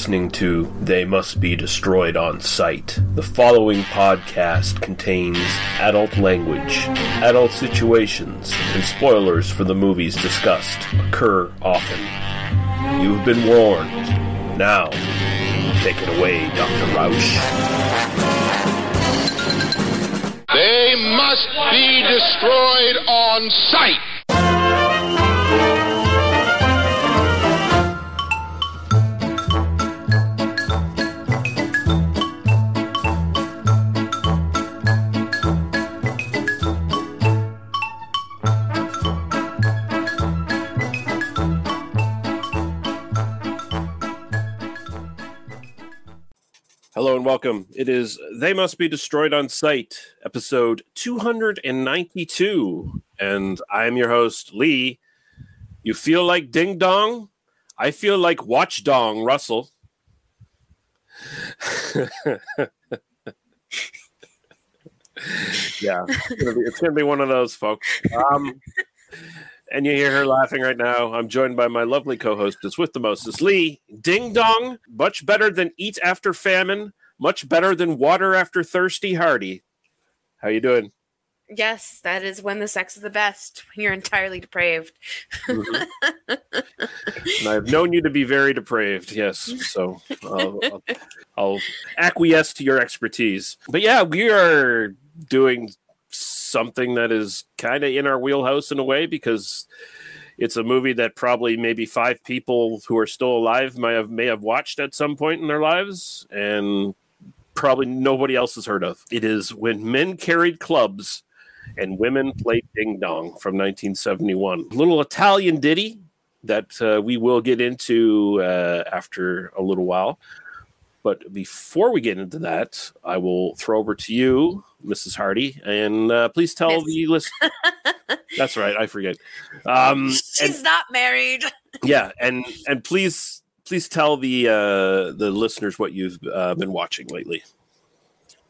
Listening to They Must Be Destroyed on Sight. The following podcast contains adult language, adult situations, and spoilers for the movies discussed occur often. You've been warned. Now, take it away, Dr. Roush. They must be destroyed on sight. And welcome. It is They Must Be Destroyed on Sight, episode 292. And I am your host, Lee. You feel like Ding Dong? I feel like Watch Dong, Russell. yeah, it's gonna, be, one of those, folks. Um, and you hear her laughing right now. I'm joined by my lovely co-hostess with the mostest, Leah. Ding dong, much better than eat after famine, much better than water after thirsty Hardy. How you doing? Yes, that is when the sex is the best. When you're entirely depraved. Mhm. and I've known you to be very depraved. Yes, so I'll, I'll, I'll acquiesce to your expertise. But yeah, we are doing something that is kind of in our wheelhouse in a way because it's a movie that probably maybe five people who are still alive may have may have watched at some point in their lives and probably nobody else has heard of. It is when men carried clubs and women played ding dong from 1971. little Italian ditty that uh, we will get into uh, after a little while. But before we get into that, I will throw over to you, Mrs. Hardy, and uh, please tell Miss. the list. That's right, I forget. Um, She's and, not married. yeah, and and please please tell the uh, the listeners what you've uh, been watching lately.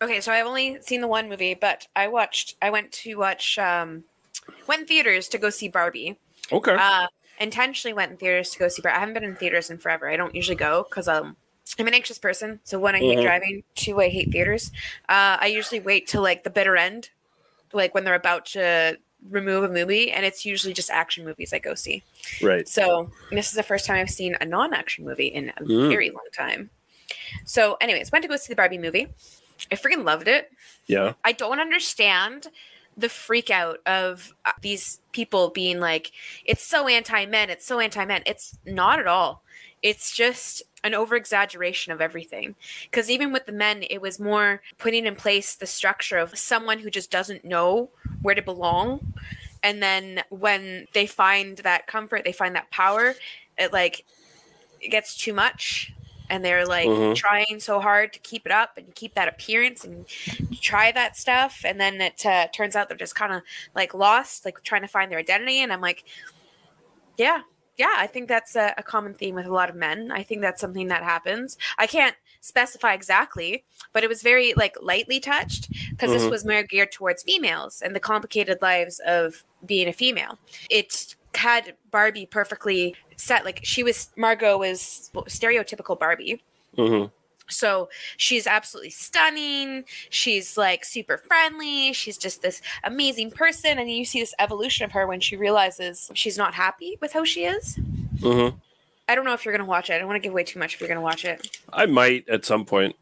Okay, so I've only seen the one movie, but I watched. I went to watch. Um, went in theaters to go see Barbie. Okay. Uh, intentionally went in theaters to go see Barbie. I haven't been in theaters in forever. I don't usually go because um, I'm an anxious person. So one, I hate Mhm. driving. Two, I hate theaters. Uh, I usually wait till like the bitter end, like when they're about to remove a movie, and it's usually just action movies I go see. right. So this is the first time I've seen a non-action movie in a Mm. very long time. So, anyways, went to go see the Barbie movie. I freaking loved it. Yeah. I don't understand the freak out of uh, these people being like, it's so anti men, it's so anti men. It's not at all. It's just an over exaggeration of everything. Because even with the men, it was more putting in place the structure of someone who just doesn't know where to belong. And then when they find that comfort, they find that power, it like it gets too much. And they're like Mhm. trying so hard to keep it up and keep that appearance and try that stuff and then it uh, turns out they're just kind of like lost like trying to find their identity and i'm like yeah yeah i think that's a, a common theme with a lot of men. I think that's something that happens. I can't specify exactly but it was very like lightly touched because this Mhm. was more geared towards females and the complicated lives of being a female. It had barbie perfectly set like she was margot was stereotypical barbie. Hmm so she's absolutely stunning. She's like super friendly. She's just this amazing person. And you see this evolution of her when she realizes she's not happy with how she is. hmm I don't know if you're going to watch it. I don't want to give away too much if you're going to watch it. I might at some point.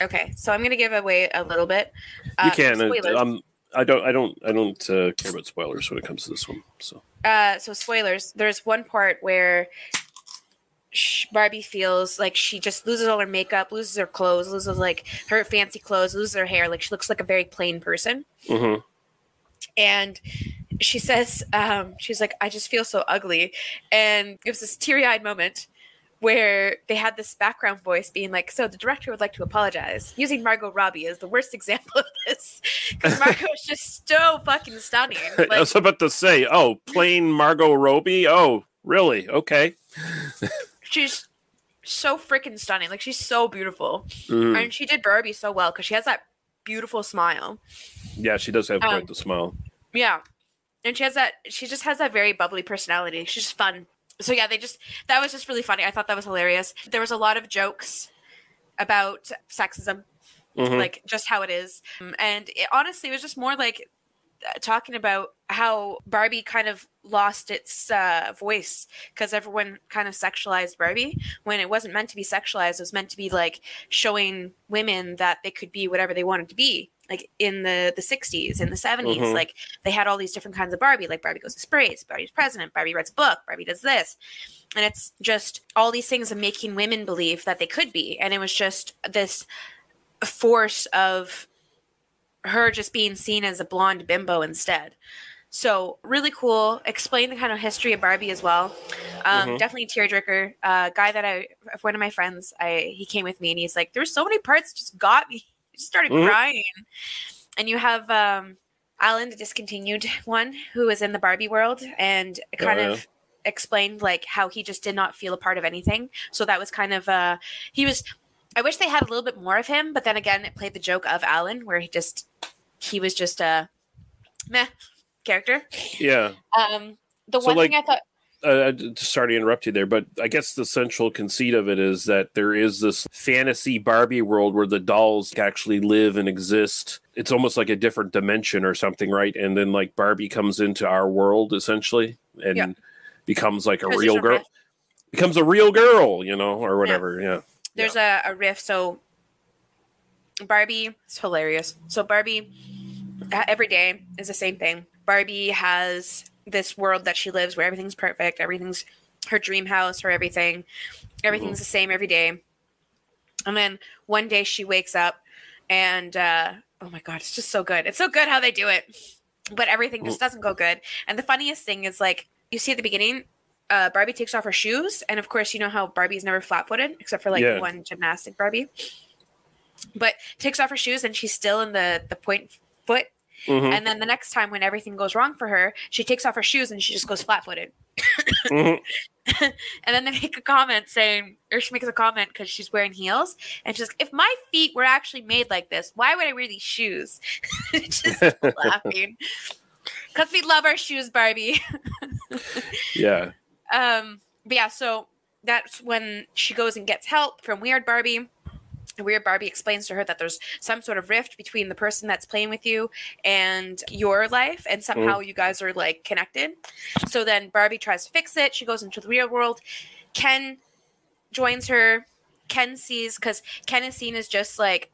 Okay. So I'm going to give away a little bit. You Uh, can. and, Spoilers. Um, I don't. I don't. I don't uh, care about spoilers when it comes to this one. So. uh, so spoilers. There's one part where Barbie feels like she just loses all her makeup, loses her clothes, loses like her fancy clothes, loses her hair. Like she looks like a very plain person. hmm and she says um, she's like i just feel so ugly and it was this teary-eyed moment where they had this background voice being like so the director would like to apologize using margot robbie as the worst example of this because margot is just so fucking stunning I was about to say, oh, plain Margot Robbie. Oh, really? Okay. She's so freaking stunning like she's so beautiful Mhm. and she did barbie so well because she has that beautiful smile Yeah, she does have quite Um, the smile. Yeah. And she has that she just has that very bubbly personality. She's just fun. so yeah, they just that was just really funny. I thought that was hilarious. There was a lot of jokes about sexism, Mhm. like just how it is, Um, and it, honestly, it was just more like talking about how Barbie kind of lost its uh, voice because everyone kind of sexualized Barbie when it wasn't meant to be sexualized. It was meant to be like showing women that they could be whatever they wanted to be. Like in the the 60s, in the 70s, Mhm. like they had all these different kinds of Barbie. Like Barbie goes to sprays, Barbie's president, Barbie writes a book, Barbie does this, and it's just all these things of making women believe that they could be. And it was just this force of her just being seen as a blonde bimbo instead. So really cool. Explain the kind of history of Barbie as well. Um, Mhm. Definitely a tearjerker. Uh, guy that I, one of my friends, I he came with me and he's like, "There's so many parts just got me." I just started Mhm. crying. And you have um, Alan, the discontinued one, who is in the Barbie world, and kind Oh, yeah. of explained like how he just did not feel a part of anything. So that was kind of uh, he was. I wish they had a little bit more of him, but then again, it played the joke of Alan, where he just he was just a meh character. Yeah. Um, the So, one like- thing I thought, uh, sorry to interrupt you there, but I guess the central conceit of it is that there is this fantasy Barbie world where the dolls actually live and exist. It's almost like a different dimension or something, right? And then like Barbie comes into our world essentially and Yeah. becomes like a real girl, rift. becomes a real girl, you know, or whatever. Yeah. There's a, a riff. So Barbie, it's hilarious. So Barbie, uh, every day is the same thing. Barbie has this world that she lives where everything's perfect, everything's her dream house, her everything, everything's the same every day. And then one day she wakes up and uh, oh my god, it's just so good. It's so good how they do it, but everything just doesn't go good. And the funniest thing is like you see at the beginning, uh, Barbie takes off her shoes, and of course you know how Barbie's never flat-footed except for like Yeah. one gymnastic Barbie. But takes off her shoes and she's still in the the point foot. Mhm. And then the next time when everything goes wrong for her, she takes off her shoes and she just goes flat-footed. Mhm. And then they make a comment saying, or she makes a comment because she's wearing heels, and she's like, "If my feet were actually made like this, why would I wear these shoes?" just laughing because we love our shoes, Barbie. yeah. Um, but yeah, so that's when she goes and gets help from Weird Barbie. Weird Barbie explains to her that there's some sort of rift between the person that's playing with you and your life, and somehow you guys are like connected. So then Barbie tries to fix it. She goes into the real world. Ken joins her. Ken sees because Ken is seen as just like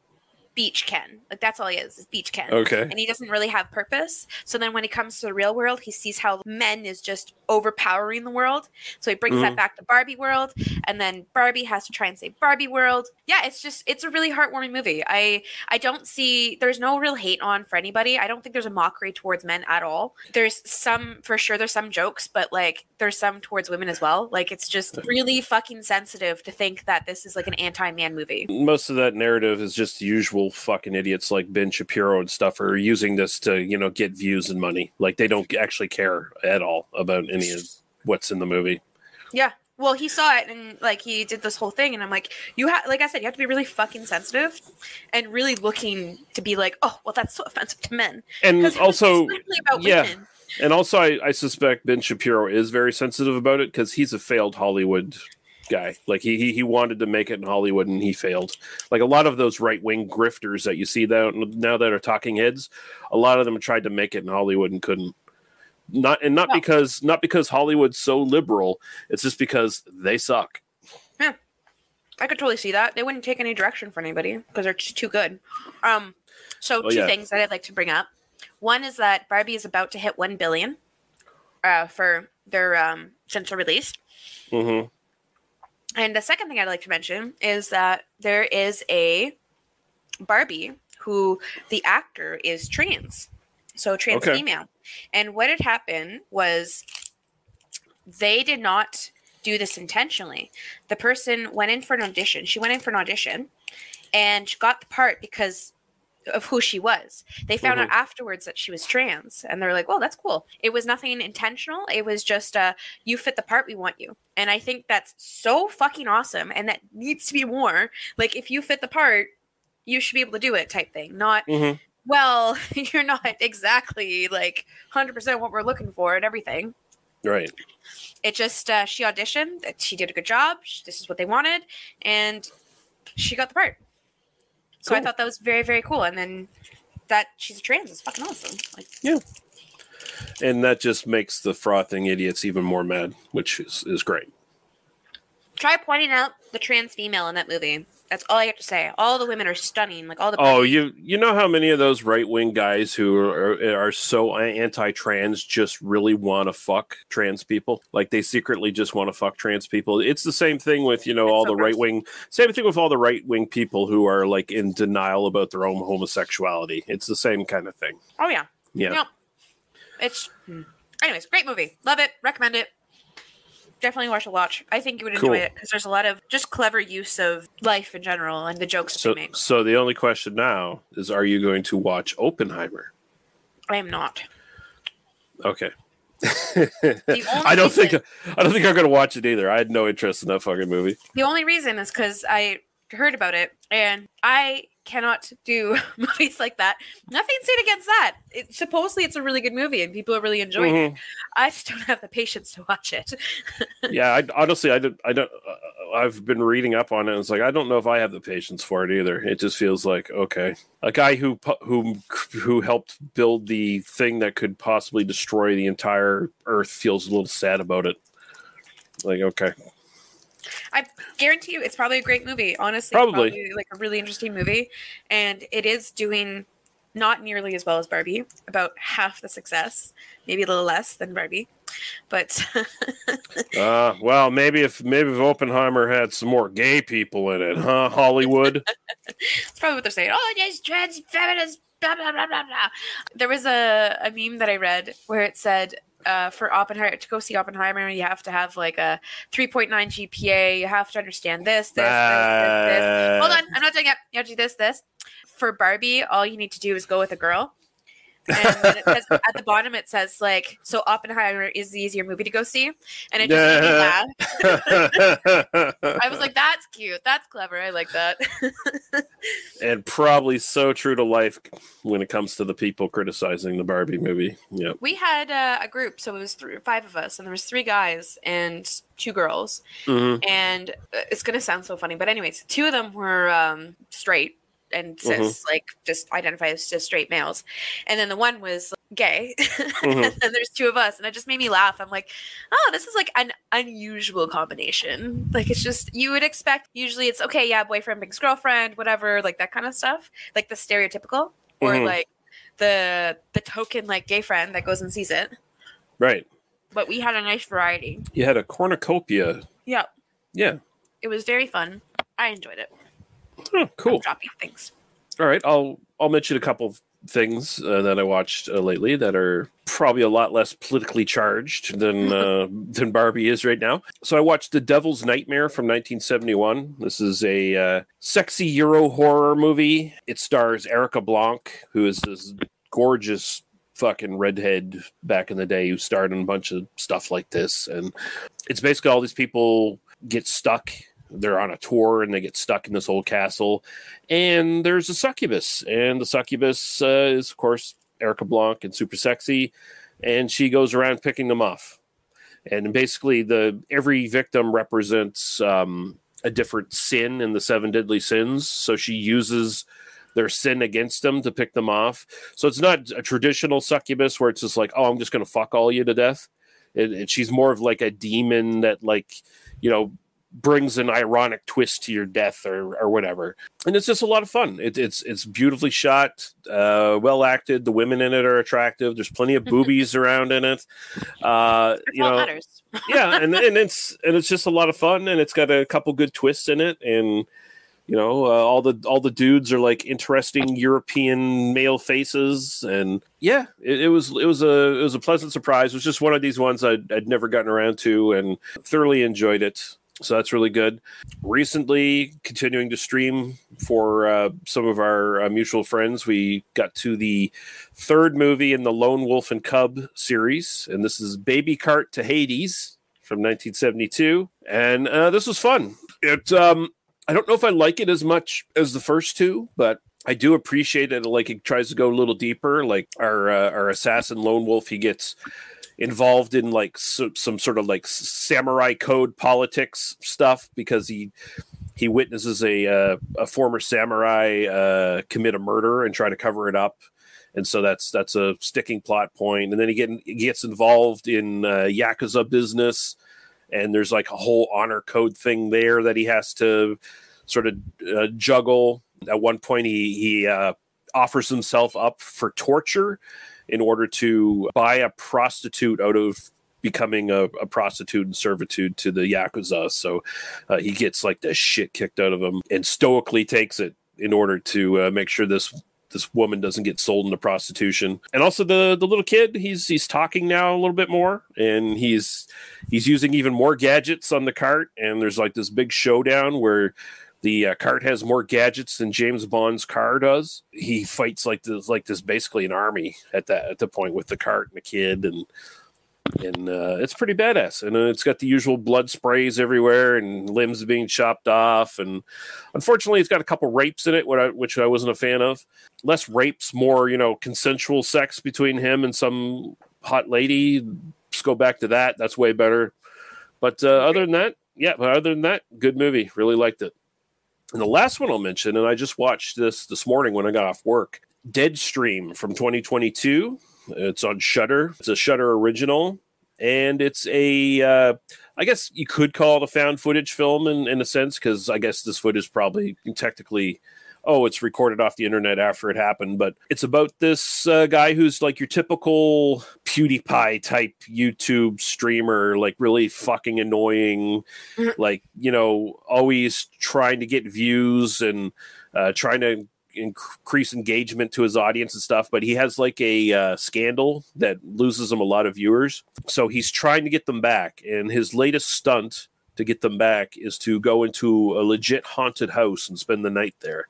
beach Ken. Like that's all he is, is beach Ken Okay. and he doesn't really have purpose. So then when he comes to the real world, he sees how men is just overpowering the world. So he brings that Mhm. back to Barbie world, and then Barbie has to try and save Barbie world. Yeah, it's just it's a really heartwarming movie. I I don't see there's no real hate on for anybody. I don't think there's a mockery towards men at all. There's some for sure there's some jokes, but like there's some towards women as well. Like it's just really fucking sensitive to think that this is like an anti-man movie. most of that narrative is just the usual fucking idiots like Ben Shapiro and stuff are using this to, you know, get views and money. Like they don't actually care at all about any of what's in the movie. Yeah. Well, he saw it and like he did this whole thing, and I'm like, you have, like I said, you have to be really fucking sensitive and really looking to be like, oh, well, that's so offensive to men. And also, about yeah. women. and also, I, I suspect Ben Shapiro is very sensitive about it because he's a failed Hollywood guy. Like he, he he wanted to make it in Hollywood and he failed. Like a lot of those right wing grifters that you see that now that are talking heads, a lot of them tried to make it in Hollywood and couldn't. Not and not No. because not because Hollywood's so liberal. It's just because they suck. Yeah, I could totally see that. They wouldn't take any direction for anybody because they're just too good. Um, so Oh, two yeah. things that I'd like to bring up. One is that Barbie is about to hit one billion uh, for their um, since release. hmm And the second thing I'd like to mention is that there is a Barbie who the actor is trans, so trans Okay. female. And what had happened was they did not do this intentionally. The person went in for an audition. She went in for an audition and she got the part because of who she was. They found Mhm. out afterwards that she was trans and they're like, "Well, that's cool." It was nothing intentional. It was just uh you fit the part we want you. And I think that's so fucking awesome and that needs to be more. Like if you fit the part, you should be able to do it type thing. Not Mhm. well, you're not exactly like 100% what we're looking for and everything. Right. It just uh, she auditioned. that She did a good job. sh- This is what they wanted, and she got the part. So I thought that was very very cool. And then that she's a trans is fucking awesome. Like yeah. And that just makes the frothing idiots even more mad, which is, is great. try pointing out the trans female in that movie. That's all I have to say. All the women are stunning. Like all the Oh, you you know how many of those right wing guys who are, are so anti-trans just really want to fuck trans people? Like they secretly just want to fuck trans people. It's the same thing with you know It's all so the right wing. Same thing with all the right wing people who are like in denial about their own homosexuality. It's the same kind of thing. Oh yeah. Yeah. Yep. It's hmm. anyways, great movie. Love it. Recommend it. Definitely watch a watch. I think you would enjoy Cool. it because there's a lot of just clever use of life in general and the jokes So they make. so the only question now is, are you going to watch Oppenheimer? I am not. Okay. I don't think I don't think I'm gonna watch it either. I had no interest in that fucking movie. The only reason is because I heard about it and I cannot do movies like that. Nothing said against that. It, supposedly it's a really good movie and people are really enjoying it. Mhm. I just don't have the patience to watch it. Yeah, I, honestly, I don't. I don't. Uh, I've been reading up on it. And it's like I don't know if I have the patience for it either. It just feels like okay, a guy who who who helped build the thing that could possibly destroy the entire Earth feels a little sad about it. Like okay, I guarantee you, it's probably a great movie. Honestly, Probably. like a really interesting movie, and it is doing not nearly as well as Barbie. About half the success, maybe a little less than Barbie, but uh, well, maybe if maybe if Oppenheimer had some more gay people in it, huh? Hollywood. That's probably what they're saying. Oh, there's trans feminists. Blah blah blah blah blah. There was a, a meme that I read where it said. Uh, for Oppenheimer to go see Oppenheimer, you have to have like a 3.9 GPA. You have to understand this, this, this, this, this. Hold on, I'm not done yet. You have to do this, this. For Barbie, all you need to do is go with a girl. And then it says, at the bottom, it says like, so Oppenheimer is the easier movie to go see, and it just made me laugh. I was like, that's cute, that's clever, I like that. and probably so true to life when it comes to the people criticizing the Barbie movie. Yeah. we had uh, a group, so it was three, five of us, and there was three guys and two girls, hmm and uh, it's gonna sound so funny, but anyways, two of them were um, straight and cis, like just identify as just straight males, and then the one was gay, Mhm. and then there's two of us, and it just made me laugh. I'm like, oh, this is like an unusual combination. Like it's just you would expect. Usually it's okay, yeah, boyfriend, brings girlfriend, whatever, like that kind of stuff, like the stereotypical, or Mhm. like the the token like gay friend that goes and sees it. Right. But we had a nice variety. You had a cornucopia. Yeah, Yeah. it was very fun. I enjoyed it. Oh, cool. Dropping things. All right, I'll I'll mention a couple of things uh, that I watched uh, lately that are probably a lot less politically charged than uh, than Barbie is right now. So I watched The Devil's Nightmare from 1971. This is a uh, sexy Euro horror movie. It stars Erica Blanc, who is this gorgeous fucking redhead back in the day who starred in a bunch of stuff like this, and it's basically all these people get stuck. They're on a tour and they get stuck in this old castle and there's a succubus, and the succubus uh, is, of course, Erica Blanc and super sexy, and she goes around picking them off. And basically, the every victim represents um, a different sin in the seven deadly sins. So she uses their sin against them to pick them off. So it's not a traditional succubus where it's just like, oh, I'm just going to fuck all you to death. It, she's more of like a demon that, like, you know, brings an ironic twist to your death or or whatever. And it's just a lot of fun. It, it's it's beautifully shot, uh, well acted. The women in it are attractive. There's plenty of boobies around in it. Uh, you know, yeah, and and it's and it's just a lot of fun, and it's got a couple good twists in it, and you know, uh, all the all the dudes are like interesting European male faces, and yeah, it, it was it was a it was a pleasant surprise. It was just one of these ones I'd, I'd never gotten around to, and thoroughly enjoyed it. So that's really good. Recently, continuing to stream for uh, some of our uh, mutual friends, we got to the third movie in the Lone Wolf and Cub series, and this is Baby Cart to Hades from 1972, and uh, this was fun. It um, I don't know if I like it as much as the first two, but I do appreciate it. Like it tries to go a little deeper. Like our uh, our assassin lone wolf, he gets involved in like so, some sort of like samurai code politics stuff because he he witnesses a uh, a former samurai uh, commit a murder and try to cover it up. And so that's that's a sticking plot point. And then he, get, he gets involved in uh, yakuza business. And there's like a whole honor code thing there that he has to sort of uh, juggle. At one point he he uh, offers himself up for torture in order to buy a prostitute out of becoming a, a prostitute and servitude to the yakuza so uh, he gets like the shit kicked out of him and stoically takes it in order to uh, make sure this this woman doesn't get sold into prostitution. And also the the little kid, he's he's talking now a little bit more, and he's he's using even more gadgets on the cart. And there's like this big showdown where the uh, cart has more gadgets than James Bond's car does. He fights like this like this basically an army at that at the point with the cart and the kid and and uh, it's pretty badass. And uh, it's got the usual blood sprays everywhere and limbs being chopped off. And unfortunately, it's got a couple rapes in it, I, which I wasn't a fan of. Less rapes, more you know, consensual sex between him and some hot lady. Let's go back to that. That's way better. But uh, other than that, yeah. But other than that, good movie. Really liked it. And the last one I'll mention, and I just watched this this morning when I got off work. Deadstream from 2022 it's on Shudder. It's a Shudder original, and it's a uh, I guess you could call it a found footage film in, in a sense because I guess this footage probably technically oh it's recorded off the internet after it happened but it's about this uh, guy who's like your typical pewdiepie type youtube streamer like really fucking annoying mm-hmm. like you know always trying to get views and uh, trying to increase engagement to his audience and stuff, but he has like a uh, scandal that loses him a lot of viewers. So he's trying to get them back. And his latest stunt to get them back is to go into a legit haunted house and spend the night there.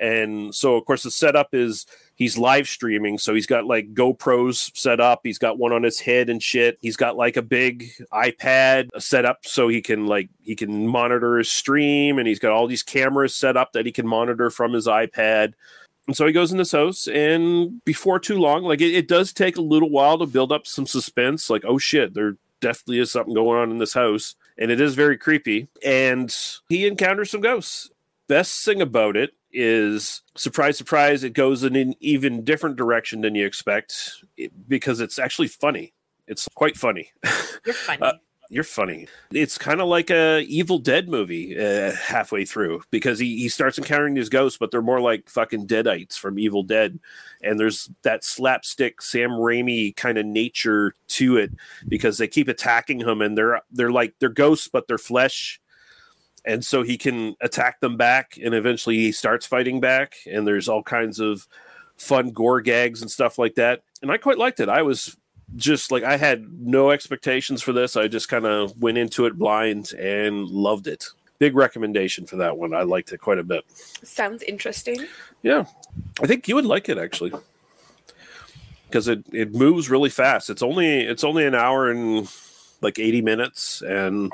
And so, of course, the setup is he's live streaming. So he's got like GoPros set up. He's got one on his head and shit. He's got like a big iPad set up so he can like he can monitor his stream and he's got all these cameras set up that he can monitor from his iPad. And so he goes in this house, and before too long, like it, it does take a little while to build up some suspense. Like, oh shit, there definitely is something going on in this house, and it is very creepy. And he encounters some ghosts. Best thing about it is surprise, surprise, it goes in an even different direction than you expect because it's actually funny. It's quite funny. You're funny. uh, you're funny. It's kind of like a Evil Dead movie uh, halfway through because he, he starts encountering these ghosts, but they're more like fucking deadites from Evil Dead. And there's that slapstick Sam Raimi kind of nature to it because they keep attacking him and they're they're like they're ghosts, but they're flesh and so he can attack them back and eventually he starts fighting back and there's all kinds of fun gore gags and stuff like that. And i quite liked it. I was just like i had no expectations for this. I just kind of went into it blind and loved it. Big recommendation for that one. I liked it quite a bit. Sounds interesting. Yeah. I think you would like it actually. Because it, it moves really fast. It's only it's only an hour and like 80 minutes and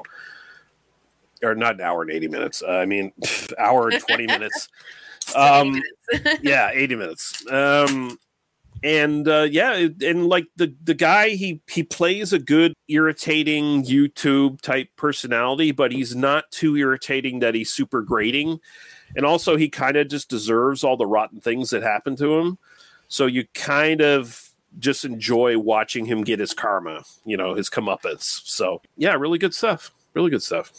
or not an hour and 80 minutes. Uh, I mean, hour and 20 minutes. Um, minutes. yeah, 80 minutes. Um, and uh, yeah, and like the the guy, he he plays a good, irritating YouTube type personality, but he's not too irritating that he's super grating. And also, he kind of just deserves all the rotten things that happen to him. So you kind of just enjoy watching him get his karma, you know, his comeuppance. So yeah, really good stuff. Really good stuff.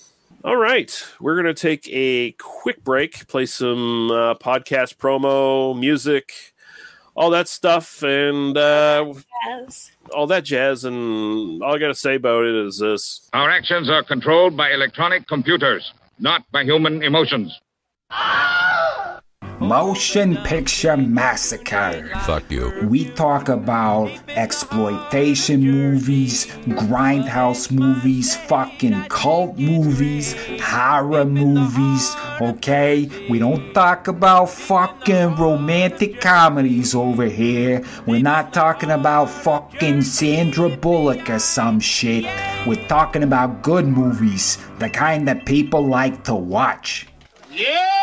All right, we're going to take a quick break, play some uh, podcast promo, music, all that stuff, and uh, all that jazz. And all I got to say about it is this Our actions are controlled by electronic computers, not by human emotions. Motion Picture Massacre. Fuck you. We talk about exploitation movies, grindhouse movies, fucking cult movies, horror movies, okay? We don't talk about fucking romantic comedies over here. We're not talking about fucking Sandra Bullock or some shit. We're talking about good movies, the kind that people like to watch. Yes!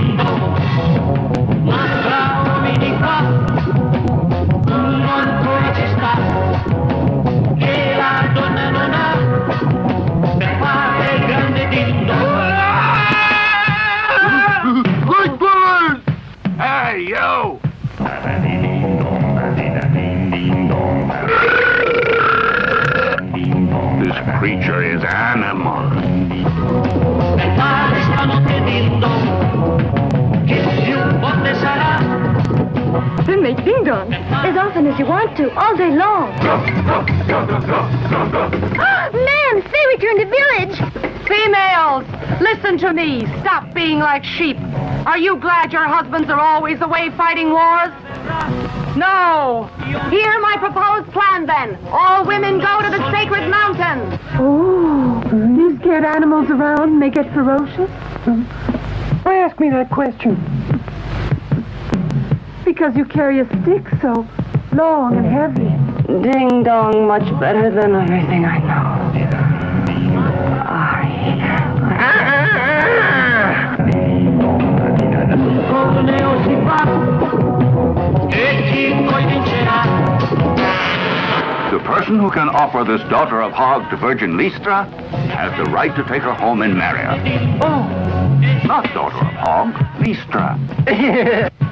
fare Then make ding dong as often as you want to, all day long. Ah, man, say return to village. Females, listen to me. Stop being like sheep. Are you glad your husbands are always away fighting wars? No. Hear my proposed plan then. All women go to the sacred mountains. Oh, these scared animals around may get ferocious? Why ask me that question? Because you carry a stick so long and heavy. Ding dong, much better than everything I know. Torneo si fa chi poi vincerà. The person who can offer this daughter of Hog to Virgin Lystra has the right to take her home and marry her. Oh, not daughter of Hog,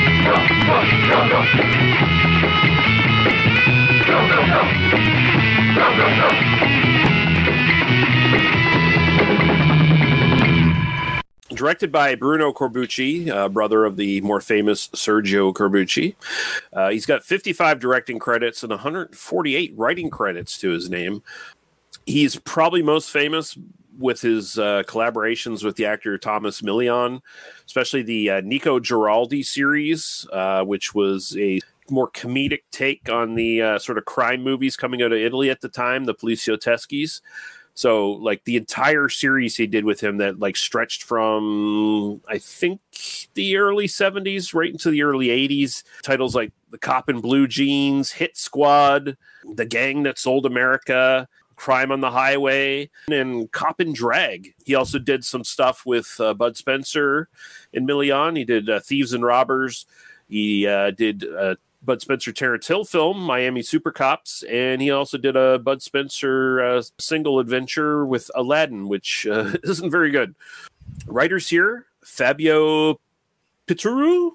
Directed by Bruno Corbucci, uh, brother of the more famous Sergio Corbucci. Uh, he's got 55 directing credits and 148 writing credits to his name. He's probably most famous with his uh, collaborations with the actor Tomas Milian, especially the uh, Nico Giraldi series, uh, which was a more comedic take on the uh, sort of crime movies coming out of Italy at the time, the Poliziotteschi's. So, like the entire series he did with him that like stretched from I think the early 70s right into the early 80s. Titles like The Cop in Blue Jeans, Hit Squad, The Gang That Sold America, Crime on the Highway, and Cop and Drag. He also did some stuff with uh, Bud Spencer and Milian. He did uh, Thieves and Robbers. He uh, did uh, Bud Spencer Terence Hill film, Miami Super Cops, and he also did a Bud Spencer uh, single adventure with Aladdin, which uh, isn't very good. Writers here: Fabio Pituru,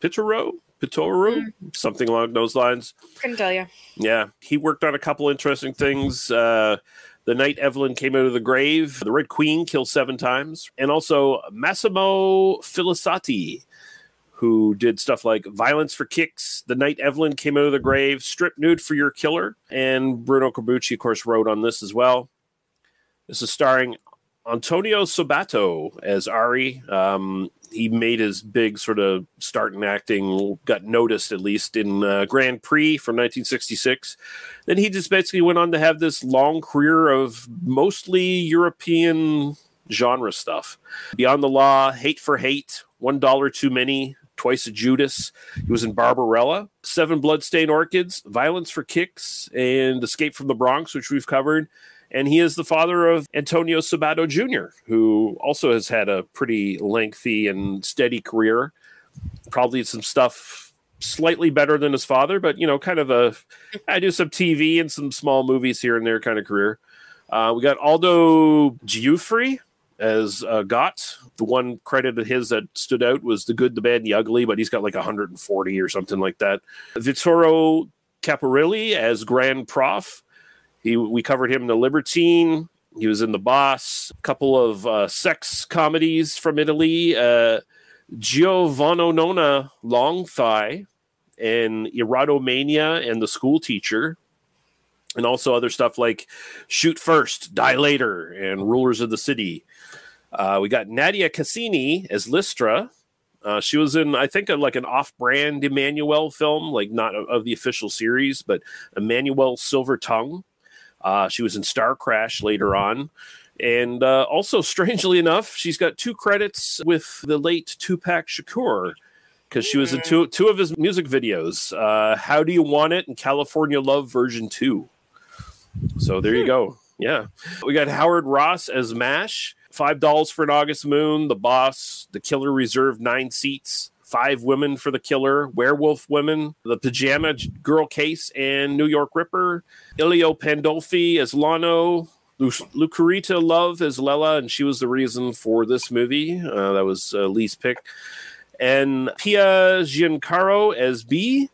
Pituro, Pitoro, something along those lines. Couldn't tell you. Yeah, he worked on a couple interesting things. Uh, the night Evelyn came out of the grave, the Red Queen killed seven times, and also Massimo Felisatti, who did stuff like Violence for Kicks, The Night Evelyn Came Out of the Grave, Strip Nude for Your Killer, and Bruno Corbucci, of course, wrote on this as well. This is starring Antonio Sabato as Ari. Um, he made his big sort of start in acting, got noticed at least in uh, Grand Prix from 1966. Then he just basically went on to have this long career of mostly European genre stuff. Beyond the Law, Hate for Hate, One Dollar Too Many, Twice a Judas. He was in Barbarella, Seven Bloodstained Orchids, Violence for Kicks, and Escape from the Bronx, which we've covered. And he is the father of Antonio Sabato Jr., who also has had a pretty lengthy and steady career. Probably some stuff slightly better than his father, but you know, kind of a I do some TV and some small movies here and there kind of career. Uh, we got Aldo Giuffre as uh, Gott. The one credit of his that stood out was The Good, the Bad, and the Ugly, but he's got like 140 or something like that. Vittore Caporilli as Grand Prof. He we covered him in The Libertine. He was in The Boss. A couple of uh, sex comedies from Italy. Uh, Giovannona Long Thigh and Erotomania and The School Teacher and also other stuff like Shoot First, Die Later, and Rulers of the City. Uh, we got Nadia Cassini as Lystra. Uh, she was in, I think, a, like an off-brand Emmanuel film, like not of the official series, but Emmanuel Silver Tongue. Uh, she was in Star Crash later on. And uh, also, strangely enough, she's got two credits with the late Tupac Shakur because she was in two two of his music videos. Uh, How do you want it? and California Love version two. So there you go. Yeah, we got Howard Ross as Mash. Five dollars for an August Moon. The Boss. The Killer reserved nine seats. Five women for the killer, werewolf women, the pajama girl case, and New York Ripper. Elio Pandolfi as Lano, Lu- Lucretia Love as Lela, and she was the reason for this movie. Uh, that was uh, Lee's pick. And Pia Giancaro as B,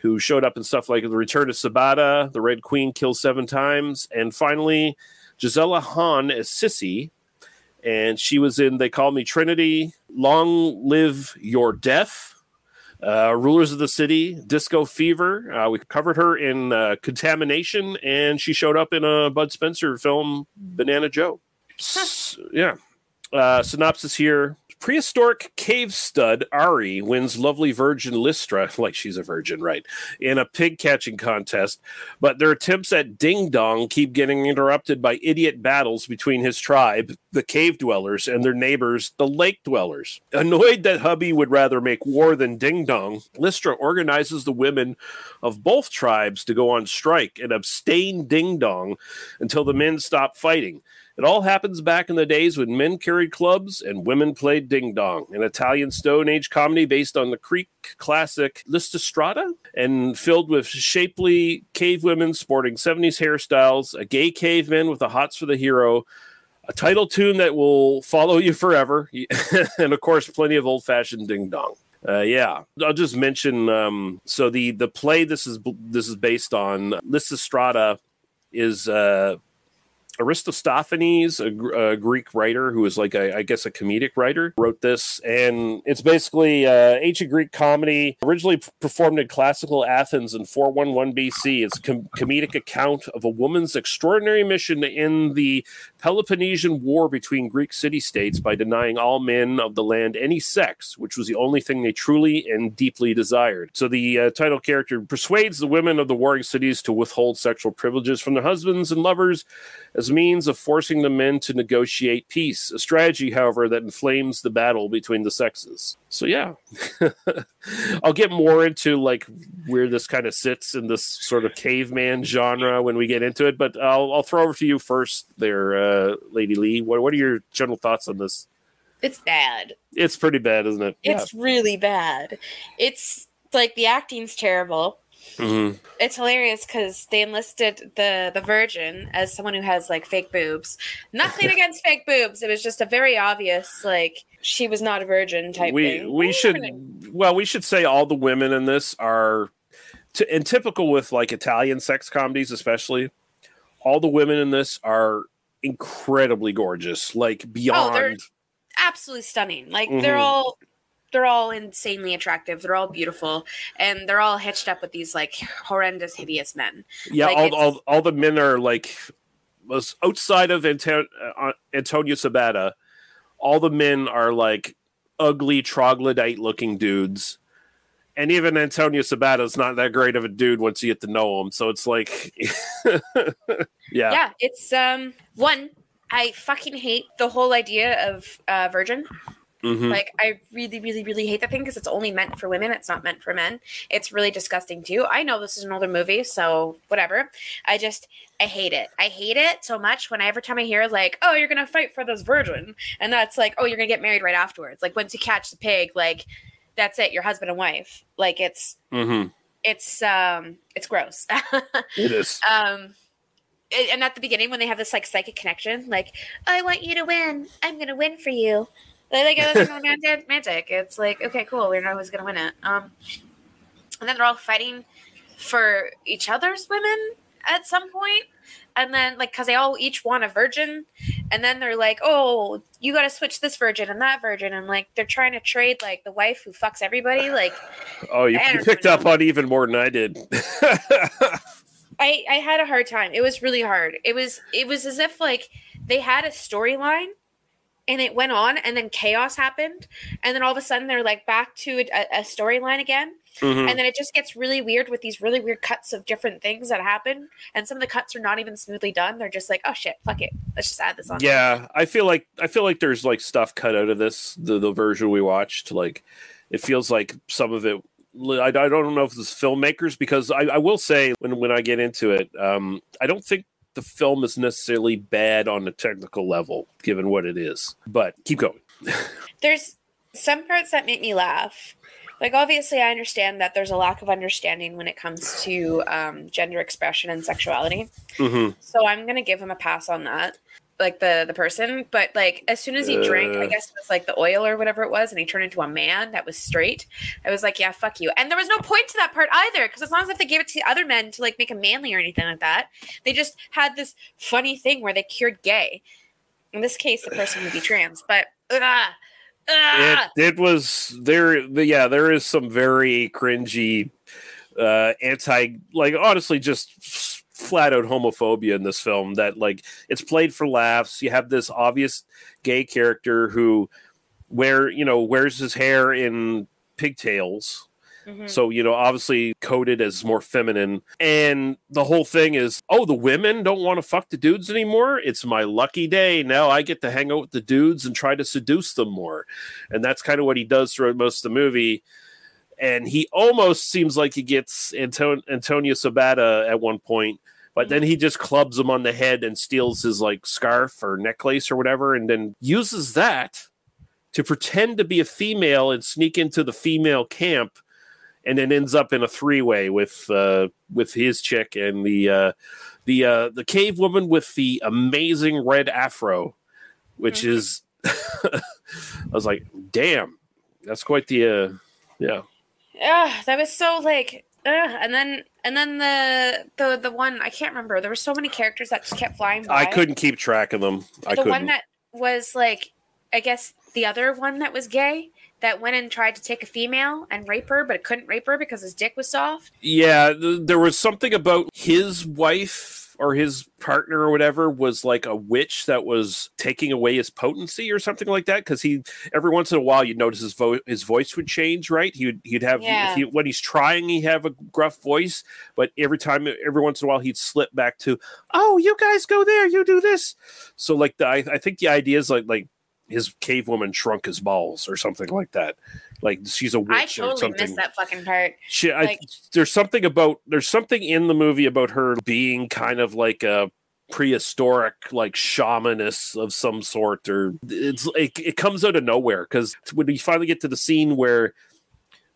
who showed up in stuff like The Return of Sabata, The Red Queen Kills Seven Times, and finally Gisela Hahn as Sissy. And she was in They Call Me Trinity, Long Live Your Death, uh, Rulers of the City, Disco Fever. Uh, we covered her in uh, Contamination, and she showed up in a Bud Spencer film, Banana Joe. S- yeah. Uh, synopsis here. Prehistoric cave stud Ari wins lovely virgin Lystra, like she's a virgin, right, in a pig catching contest. But their attempts at ding dong keep getting interrupted by idiot battles between his tribe, the cave dwellers, and their neighbors, the lake dwellers. Annoyed that hubby would rather make war than ding dong, Lystra organizes the women of both tribes to go on strike and abstain ding dong until the men stop fighting. It all happens back in the days when men carried clubs and women played ding dong, an Italian Stone Age comedy based on the Creek classic Lysistrata and filled with shapely cave women sporting 70s hairstyles, a gay caveman with the hots for the hero, a title tune that will follow you forever, and of course, plenty of old fashioned ding dong. Uh, yeah, I'll just mention. Um, so the the play this is this is based on Lysistrata is uh, Aristophanes, a, a Greek writer who is like a, I guess a comedic writer, wrote this, and it's basically uh, ancient Greek comedy, originally performed in classical Athens in 411 BC. It's a com- comedic account of a woman's extraordinary mission in the Peloponnesian War between Greek city-states by denying all men of the land any sex, which was the only thing they truly and deeply desired. So the uh, title character persuades the women of the warring cities to withhold sexual privileges from their husbands and lovers as means of forcing the men to negotiate peace, a strategy, however, that inflames the battle between the sexes. So yeah, I'll get more into like where this kind of sits in this sort of caveman genre when we get into it. But I'll I'll throw over to you first, there, uh, Lady Lee. What what are your general thoughts on this? It's bad. It's pretty bad, isn't it? It's really bad. It's like the acting's terrible. Hmm It's hilarious because they enlisted the the virgin as someone who has like fake boobs. Nothing against fake boobs. It was just a very obvious like she was not a virgin type we thing. we should well we should say all the women in this are t- and typical with like Italian sex comedies especially all the women in this are incredibly gorgeous like Oh, beyond absolutely stunning. Like they're Mhm. all they're all insanely attractive. They're all beautiful, and they're all hitched up with these like horrendous, hideous men. yeah Like, all, all all the men are like was outside of Anto- uh, Antonio Sabato all the men are like ugly troglodyte looking dudes and even Antonio Sabato's not that great of a dude once you get to know him so it's like yeah yeah it's um one i fucking hate the whole idea of uh virgin Mhm. like i really really really hate that thing because it's only meant for women it's not meant for men it's really disgusting too i know this is an older movie so whatever i just i hate it i hate it so much when every time i hear like oh you're gonna fight for this virgin and that's like oh you're gonna get married right afterwards like once you catch the pig like that's it your husband and wife like it's Mhm. it's um it's gross It is. um and at the beginning when they have this like psychic connection, like I want you to win, I'm gonna win for you. Like, like it was romantic. It's like okay, cool. We know who's gonna win it. Um, and then they're all fighting for each other's women at some point. point and then like because they all each want a virgin and then they're like oh you got to switch this virgin and that virgin and like they're trying to trade like the wife who fucks everybody like Oh, you, you picked know. up on even more than I did. i i had a hard time it was really hard it was it was as if like they had a storyline and it went on and then chaos happened and then all of a sudden they're like back to a, a storyline again Mhm. and then it just gets really weird with these really weird cuts of different things that happen and some of the cuts are not even smoothly done they're just like oh shit fuck it let's just add this on Yeah, I feel like I feel like there's like stuff cut out of this the the version we watched. Like it feels like some of it. I, I don't know if it's filmmakers because I, I will say when when I get into it, um, I don't think the film is necessarily bad on the technical level given what it is. But keep going. there's some parts that make me laugh like obviously i understand that there's a lack of understanding when it comes to um, gender expression and sexuality hmm so i'm gonna give him a pass on that like the the person but like as soon as he drank i guess it was like the oil or whatever it was and he turned into a man that was straight i was like yeah fuck you and there was no point to that part either because as long as if they gave it to other men to like make him manly or anything like that they just had this funny thing where they cured gay in this case the person would be trans but ugh, ugh. It it was there. Yeah, there is some very cringy, uh, anti like honestly just flat out homophobia in this film. That like it's played for laughs. You have this obvious gay character who wear you know wears his hair in pigtails. Mhm. So, you know, obviously coded as more feminine. And the whole thing is, oh, the women don't want to fuck the dudes anymore. It's my lucky day. Now I get to hang out with the dudes and try to seduce them more. And that's kind of what he does throughout most of the movie. And he almost seems like he gets Anton- Antonio Sabato at one point, but then he just clubs him on the head and steals his like scarf or necklace or whatever, and then uses that to pretend to be a female and sneak into the female camp and then ends up in a three-way with uh, with his chick and the uh, the uh, the cave woman with the amazing red afro, which is I was like, damn, that's quite the uh, yeah. Yeah that was so like ugh. and then and then the the the one i can't remember there were so many characters that just kept flying by I couldn't keep track of them. I the couldn't. one that was like i guess the other one that was gay that went and tried to take a female and rape her but it couldn't rape her because his dick was soft Yeah, th- there was something about his wife or his partner or whatever was like a witch that was taking away his potency or something like that. Because he every once in a while you'd notice his vo- his voice would change. Right? He would he'd have Yeah. if he, when he's trying he have a gruff voice, but every time every once in a while he'd slip back to oh you guys go there you do this. So like the I, I think the idea is like like his cave woman shrunk his balls or something like that. Like she's a witch i or totally something. missed that fucking part She, I, there's something about there's something in the movie about her being kind of like a prehistoric like shamaness of some sort or it's it, it comes out of nowhere because when you finally get to the scene where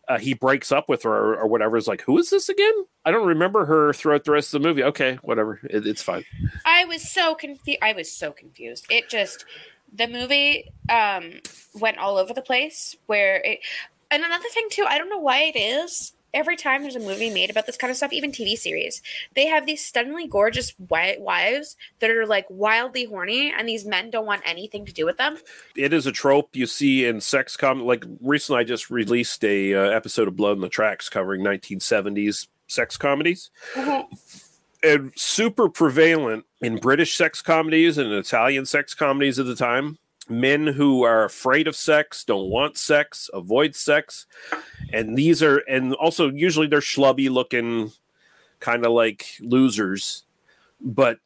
uh, he breaks up with her or, or whatever is like who is this again i don't remember her throughout the rest of the movie okay whatever it, it's fine I was so confused. I was so confused. It just the movie um went all over the place. Where it and another thing too, I don't know why it is. Every time there's a movie made about this kind of stuff, even TV series, they have these stunningly gorgeous wi- wives that are like wildly horny, and these men don't want anything to do with them. it is a trope you see in sex com like recently i just released a uh, episode of blood in the tracks covering 1970s sex comedies and super prevalent in British sex comedies and Italian sex comedies at the time. Men who are afraid of sex, don't want sex, avoid sex. And these are, and also usually they're schlubby looking, kind of like losers, but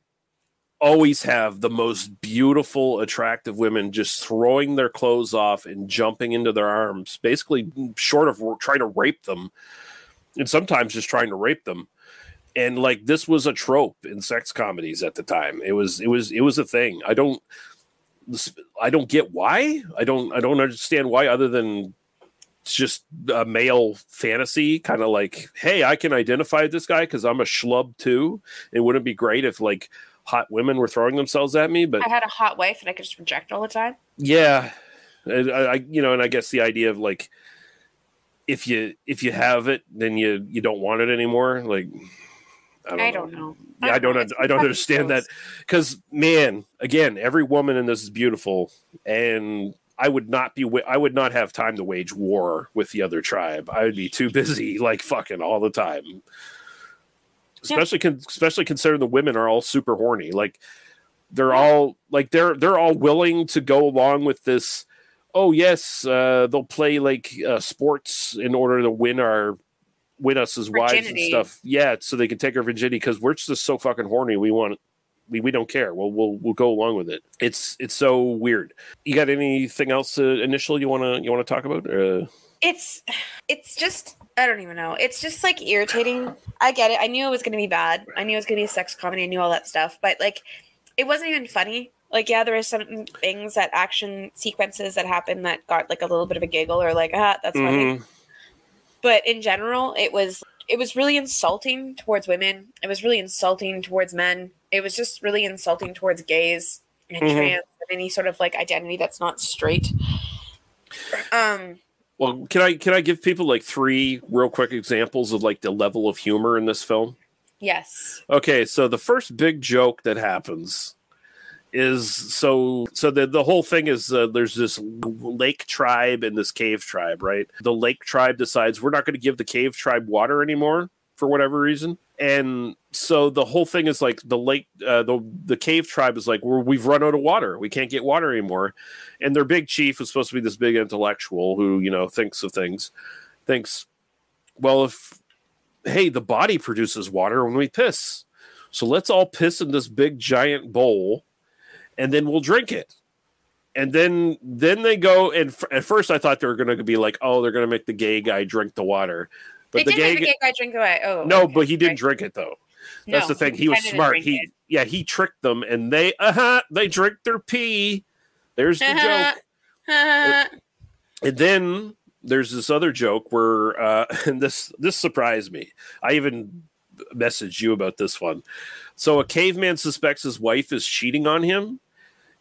always have the most beautiful, attractive women just throwing their clothes off and jumping into their arms, basically short of trying to rape them, and sometimes just trying to rape them and like this was a trope in sex comedies at the time. It was it was it was a thing. I don't i don't get why. I don't i don't understand why other than it's just a male fantasy kind of like hey i can identify this guy because i'm a schlub too. It wouldn't be great if like hot women were throwing themselves at me, but I had a hot wife and I could just reject all the time. yeah, I, I you know, and I guess the idea of like if you if you have it, then you you don't want it anymore. Like I don't, I know. don't know. Yeah, I don't. know. I don't understand that because man, again, every woman in this is beautiful, and I would not be. I would not have time to wage war with the other tribe. I would be too busy, like fucking all the time. Especially, con- especially considering the women are all super horny. Like they're all like they're they're all willing to go along with this. Oh yes, uh, they'll play like uh, sports in order to win our win us as wives and stuff. Yeah, so they can take our virginity because we're just so fucking horny. We want we, we don't care. We'll we'll we'll go along with it. It's it's so weird. You got anything else uh, initial you wanna you wanna talk about? Uh, It's it's just I don't even know. It's just like irritating. I get it. I knew it was gonna be bad. I knew it was gonna be a sex comedy. I knew all that stuff. But like it wasn't even funny. Like yeah, there were some things that action sequences that happened that got like a little bit of a giggle or like ah that's funny. mhm. But in general, it was it was really insulting towards women. It was really insulting towards men. It was just really insulting towards gays and Mhm. trans and any sort of like identity that's not straight. Um Well, can I can I give people like three real quick examples of like the level of humor in this film? yes. Okay, so the first big joke that happens is so so the the whole thing is uh, there's this lake tribe and this cave tribe, right? The lake tribe decides we're not going to give the cave tribe water anymore for whatever reason. And so the whole thing is like the lake uh, the the cave tribe is like we're, we've run out of water. We can't get water anymore. And their big chief is supposed to be this big intellectual who, you know, thinks of things. Thinks well if hey, the body produces water when we piss. So let's all piss in this big giant bowl and then we'll drink it. And then then they go and f- at first I thought they were going to be like, "Oh, they're going to make the gay guy drink the water." But they the gay the gay guy drink away. Oh No, okay. but he didn't drink it though. That's No, the thing. He was smart. He it. yeah, he tricked them and they uh-huh, they drink their pee. There's the joke. And then there's this other joke where, uh, and this this surprised me. I even messaged you about this one. So a caveman suspects his wife is cheating on him,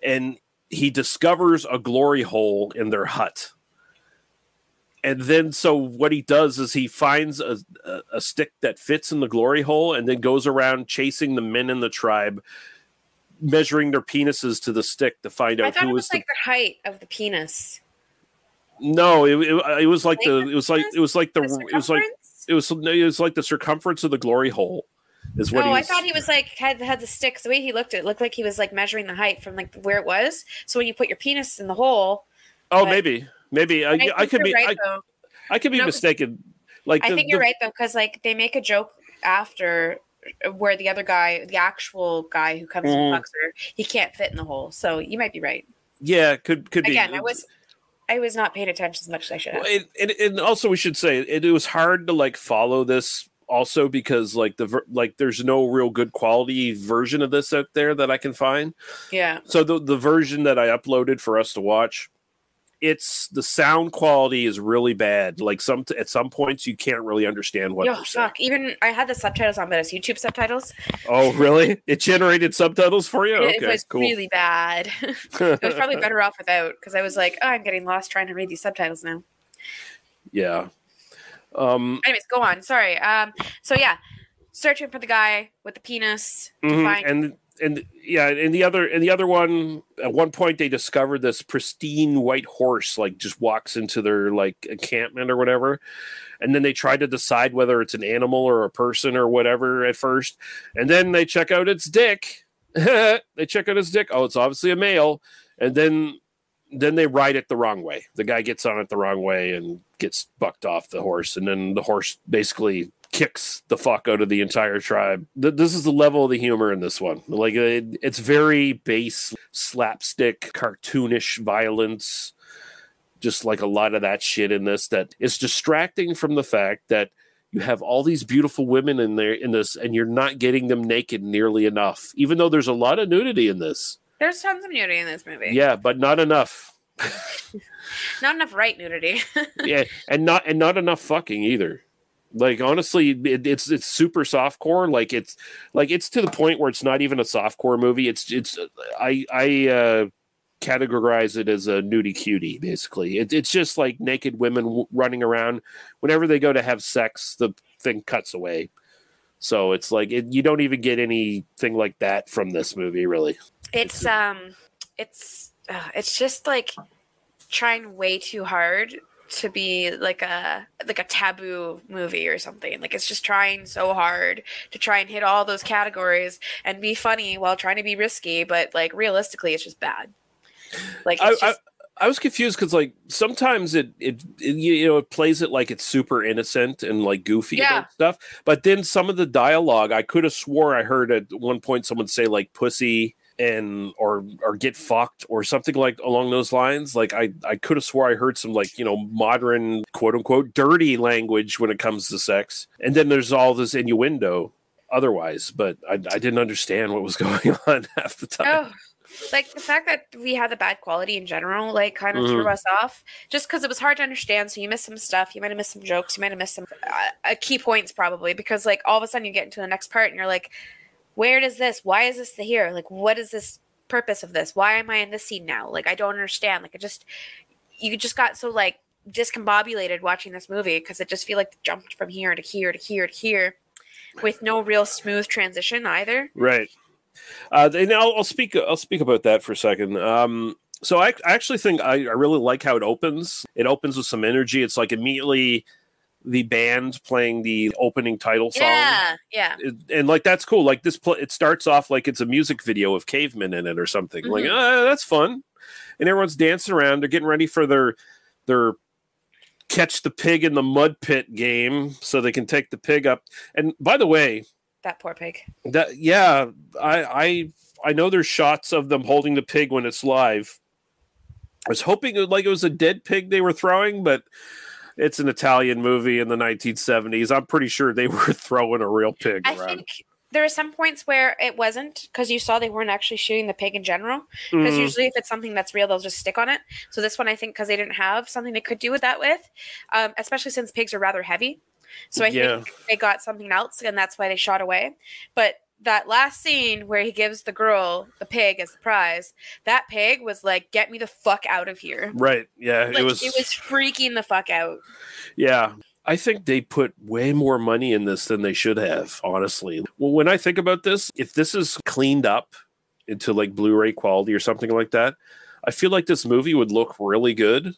and he discovers a glory hole in their hut. And then, so what he does is he finds a, a, a stick that fits in the glory hole, and then goes around chasing the men in the tribe, measuring their penises to the stick to find I out thought who it was was the like the height of the penis. no, it, it, it was like the Like it was like it was like the, The it was like it was it was like the circumference of the glory hole is what oh, he I thought he was like had had the sticks. The way he looked, it looked like he was like measuring the height from like where it was. So when you put your penis in the hole, oh, but- maybe maybe I, I, I, could be right I. I could be No, mistaken. Like I the- think you're the- right though, because like they make a joke after where the other guy, the actual guy who comes Mhm. and fucks her, he can't fit in the hole. So you might be right. Yeah, could could Again, be. I was I was not paying attention as much as I should have. Well, and, and, and also we should say it, it was hard to like follow this also because like the ver- like there's no real good quality version of this out there that I can find. Yeah. So the the version that I uploaded for us to watch, it's the sound quality is really bad. Like some at some points you can't really understand what Yo, fuck. Even I had the subtitles on, but it's YouTube subtitles. Oh, really? It generated subtitles for you? it was cool. really bad. it was probably better off without because I was like, oh, I'm getting lost trying to read these subtitles now. yeah. Um, Anyways, go on. Sorry. Um. So yeah, searching for the guy with the penis to mhm, find. and and yeah, and the other and the other one at one point they discovered this pristine white horse like just walks into their like encampment or whatever. And then they try to decide whether it's an animal or a person or whatever at first. And then they check out its dick. they check out its dick. Oh, it's obviously a male. And then then they ride it the wrong way. The guy gets on it the wrong way and gets bucked off the horse, and then the horse basically kicks the fuck out of the entire tribe. Th- This is the level of the humor in this one. Like it, it's very base slapstick, cartoonish violence. Just like a lot of that shit in this that is distracting from the fact that you have all these beautiful women in there in this, and you're not getting them naked nearly enough. Even though there's a lot of nudity in this, There's tons of nudity in this movie. yeah, but not enough. Not enough right nudity. yeah, and not and not enough fucking either. Like honestly, it, it's it's super softcore. Like it's like it's to the point where it's not even a softcore movie. It's it's I I uh, categorize it as a nudie cutie. Basically, it, it's just like naked women w- running around. Whenever they go to have sex, the thing cuts away. So it's like it, you don't even get anything like that from this movie, really. It's um, it's uh, it's just like trying way too hard to be like a like a taboo movie or something. Like it's just trying so hard to try and hit all those categories and be funny while trying to be risky, but like realistically, it's just bad. Like I, just, I, I was confused because like sometimes it, it it you know it plays it like it's super innocent and like goofy Yeah. about stuff, but then some of the dialogue I could have swore I heard at one point someone say like pussy and or or get fucked or something like along those lines. Like I I could have swore I heard some like you know modern quote unquote dirty language when it comes to sex, and then there's all this innuendo otherwise, but I, I didn't understand what was going on half the time. oh, like the fact that we had the bad quality in general, like kind of threw Mhm. us off, just because it was hard to understand. So you missed some stuff. You might have missed some jokes. You might have missed some uh, uh, key points probably because like all of a sudden you get into the next part and you're like, where does this? Why is this here? Like, what is this purpose of this? Why am I in this scene now? Like, I don't understand. Like, I just you just got so like discombobulated watching this movie because it just feel like jumped from here to here to here to here with no real smooth transition either. Right. Uh, and I'll, I'll speak. I'll speak about that for a second. Um, so I, I actually think I, I really like how it opens. It opens with some energy. It's like immediately the band playing the opening title song. Yeah, yeah. And like that's cool. Like this, pl- it starts off like it's a music video of cavemen in it or something. Like, Mhm. ah, that's fun. And everyone's dancing around. They're getting ready for their their catch the pig in the mud pit game, so they can take the pig up. And by the way, That poor pig. that yeah, I I I know there's shots of them holding the pig when it's live. I was hoping it, like it was a dead pig they were throwing, but it's an Italian movie in the 1970s. I'm pretty sure they were throwing a real pig I around. think there are some points where it wasn't because you saw they weren't actually shooting the pig in general. Because Mm. usually, if it's something that's real, they'll just stick on it. So this one, I think, because they didn't have something they could do with that with, um, especially since pigs are rather heavy. So I Yeah. think they got something else, and that's why they shot away. But that last scene where he gives the girl the pig as the prize, that pig was like, "Get me the fuck out of here!" Right. Yeah. Like it was. it was freaking the fuck out. Yeah. I think they put way more money in this than they should have, honestly. Well, when I think about this, if this is cleaned up into like Blu ray quality or something like that, I feel like this movie would look really good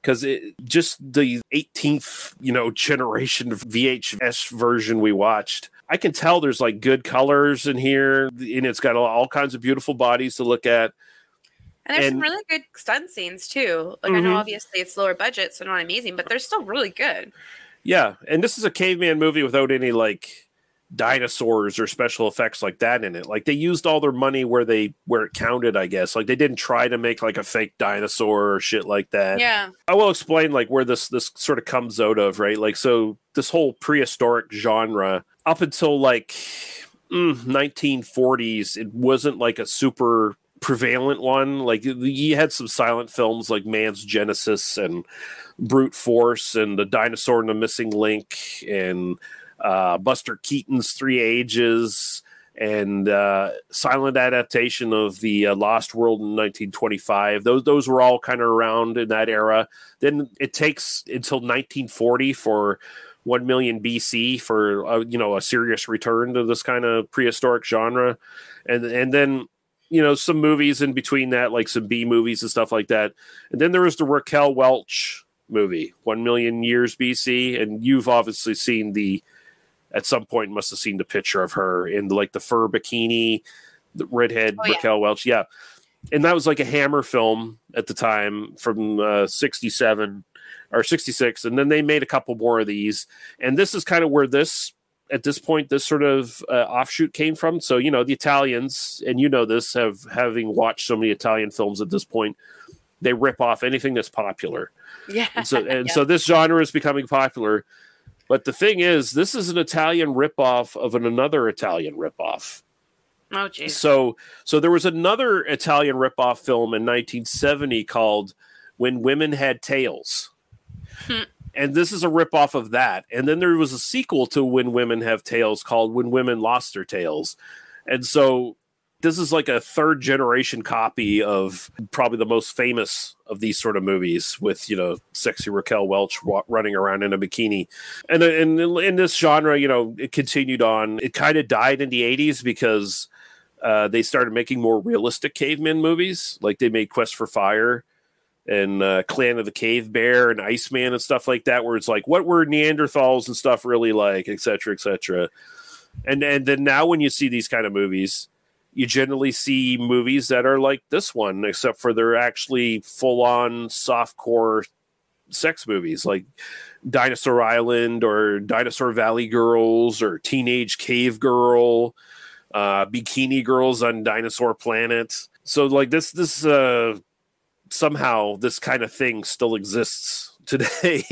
because it just the 18th, you know, generation VHS version we watched. I can tell there's like good colors in here, and it's got all, kinds of beautiful bodies to look at. And there's some really good stunt scenes too. Like I know Mhm. obviously it's lower budget, so not amazing, but they're still really good. Yeah, and this is a caveman movie without any like dinosaurs or special effects like that in it. Like they used all their money where they where it counted, I guess. Like they didn't try to make like a fake dinosaur or shit like that. Yeah. I will explain like where this this sort of comes out of, right? Like so this whole prehistoric genre up until like mm, 1940s, it wasn't like a super prevalent one. Like you had some silent films like Man's Genesis and Brute Force and The Dinosaur and the Missing Link and uh, Buster Keaton's Three Ages and uh, silent adaptation of the uh, Lost World in 1925. Those those were all kind of around in that era. Then it takes until 1940 for 1 million BC for uh, you know a serious return to this kind of prehistoric genre, and and then you know some movies in between that like some B movies and stuff like that. And then there was the Raquel Welch movie, 1 million years BC, and you've obviously seen the at some point must have seen the picture of her in like the fur bikini, the redhead Oh, yeah. Raquel Welch. Yeah. And that was like a hammer film at the time from uh, 67 or 66. And then they made a couple more of these. And this is kind of where this, at this point, this sort of uh, offshoot came from. So, you know, the Italians, and you know this, have having watched so many Italian films at this point, they rip off anything that's popular. Yeah. And so and Yeah. so this genre is becoming popular. But the thing is, this is an Italian ripoff of an, another Italian ripoff. Oh jeez. So so there was another Italian ripoff film in 1970 called When Women Had Tails. And this is a rip off of that. And then there was a sequel to When Women Have Tails called When Women Lost Their Tails. And so this is like a third generation copy of probably the most famous of these sort of movies with you know sexy Raquel Welch running around in a bikini and and in this genre you know it continued on it kind of died in the 80s because uh, they started making more realistic caveman movies like they made Quest for Fire and uh, Clan of the Cave Bear and Iceman and stuff like that where it's like what were Neanderthals and stuff really like etc cetera, etc cetera. and and then now when you see these kind of movies you generally see movies that are like this one, except for they're actually full on soft core sex movies like Dinosaur Island or Dinosaur Valley Girls or Teenage Cave Girl, uh, Bikini Girls on Dinosaur Planet. So like this this uh somehow this kind of thing still exists today.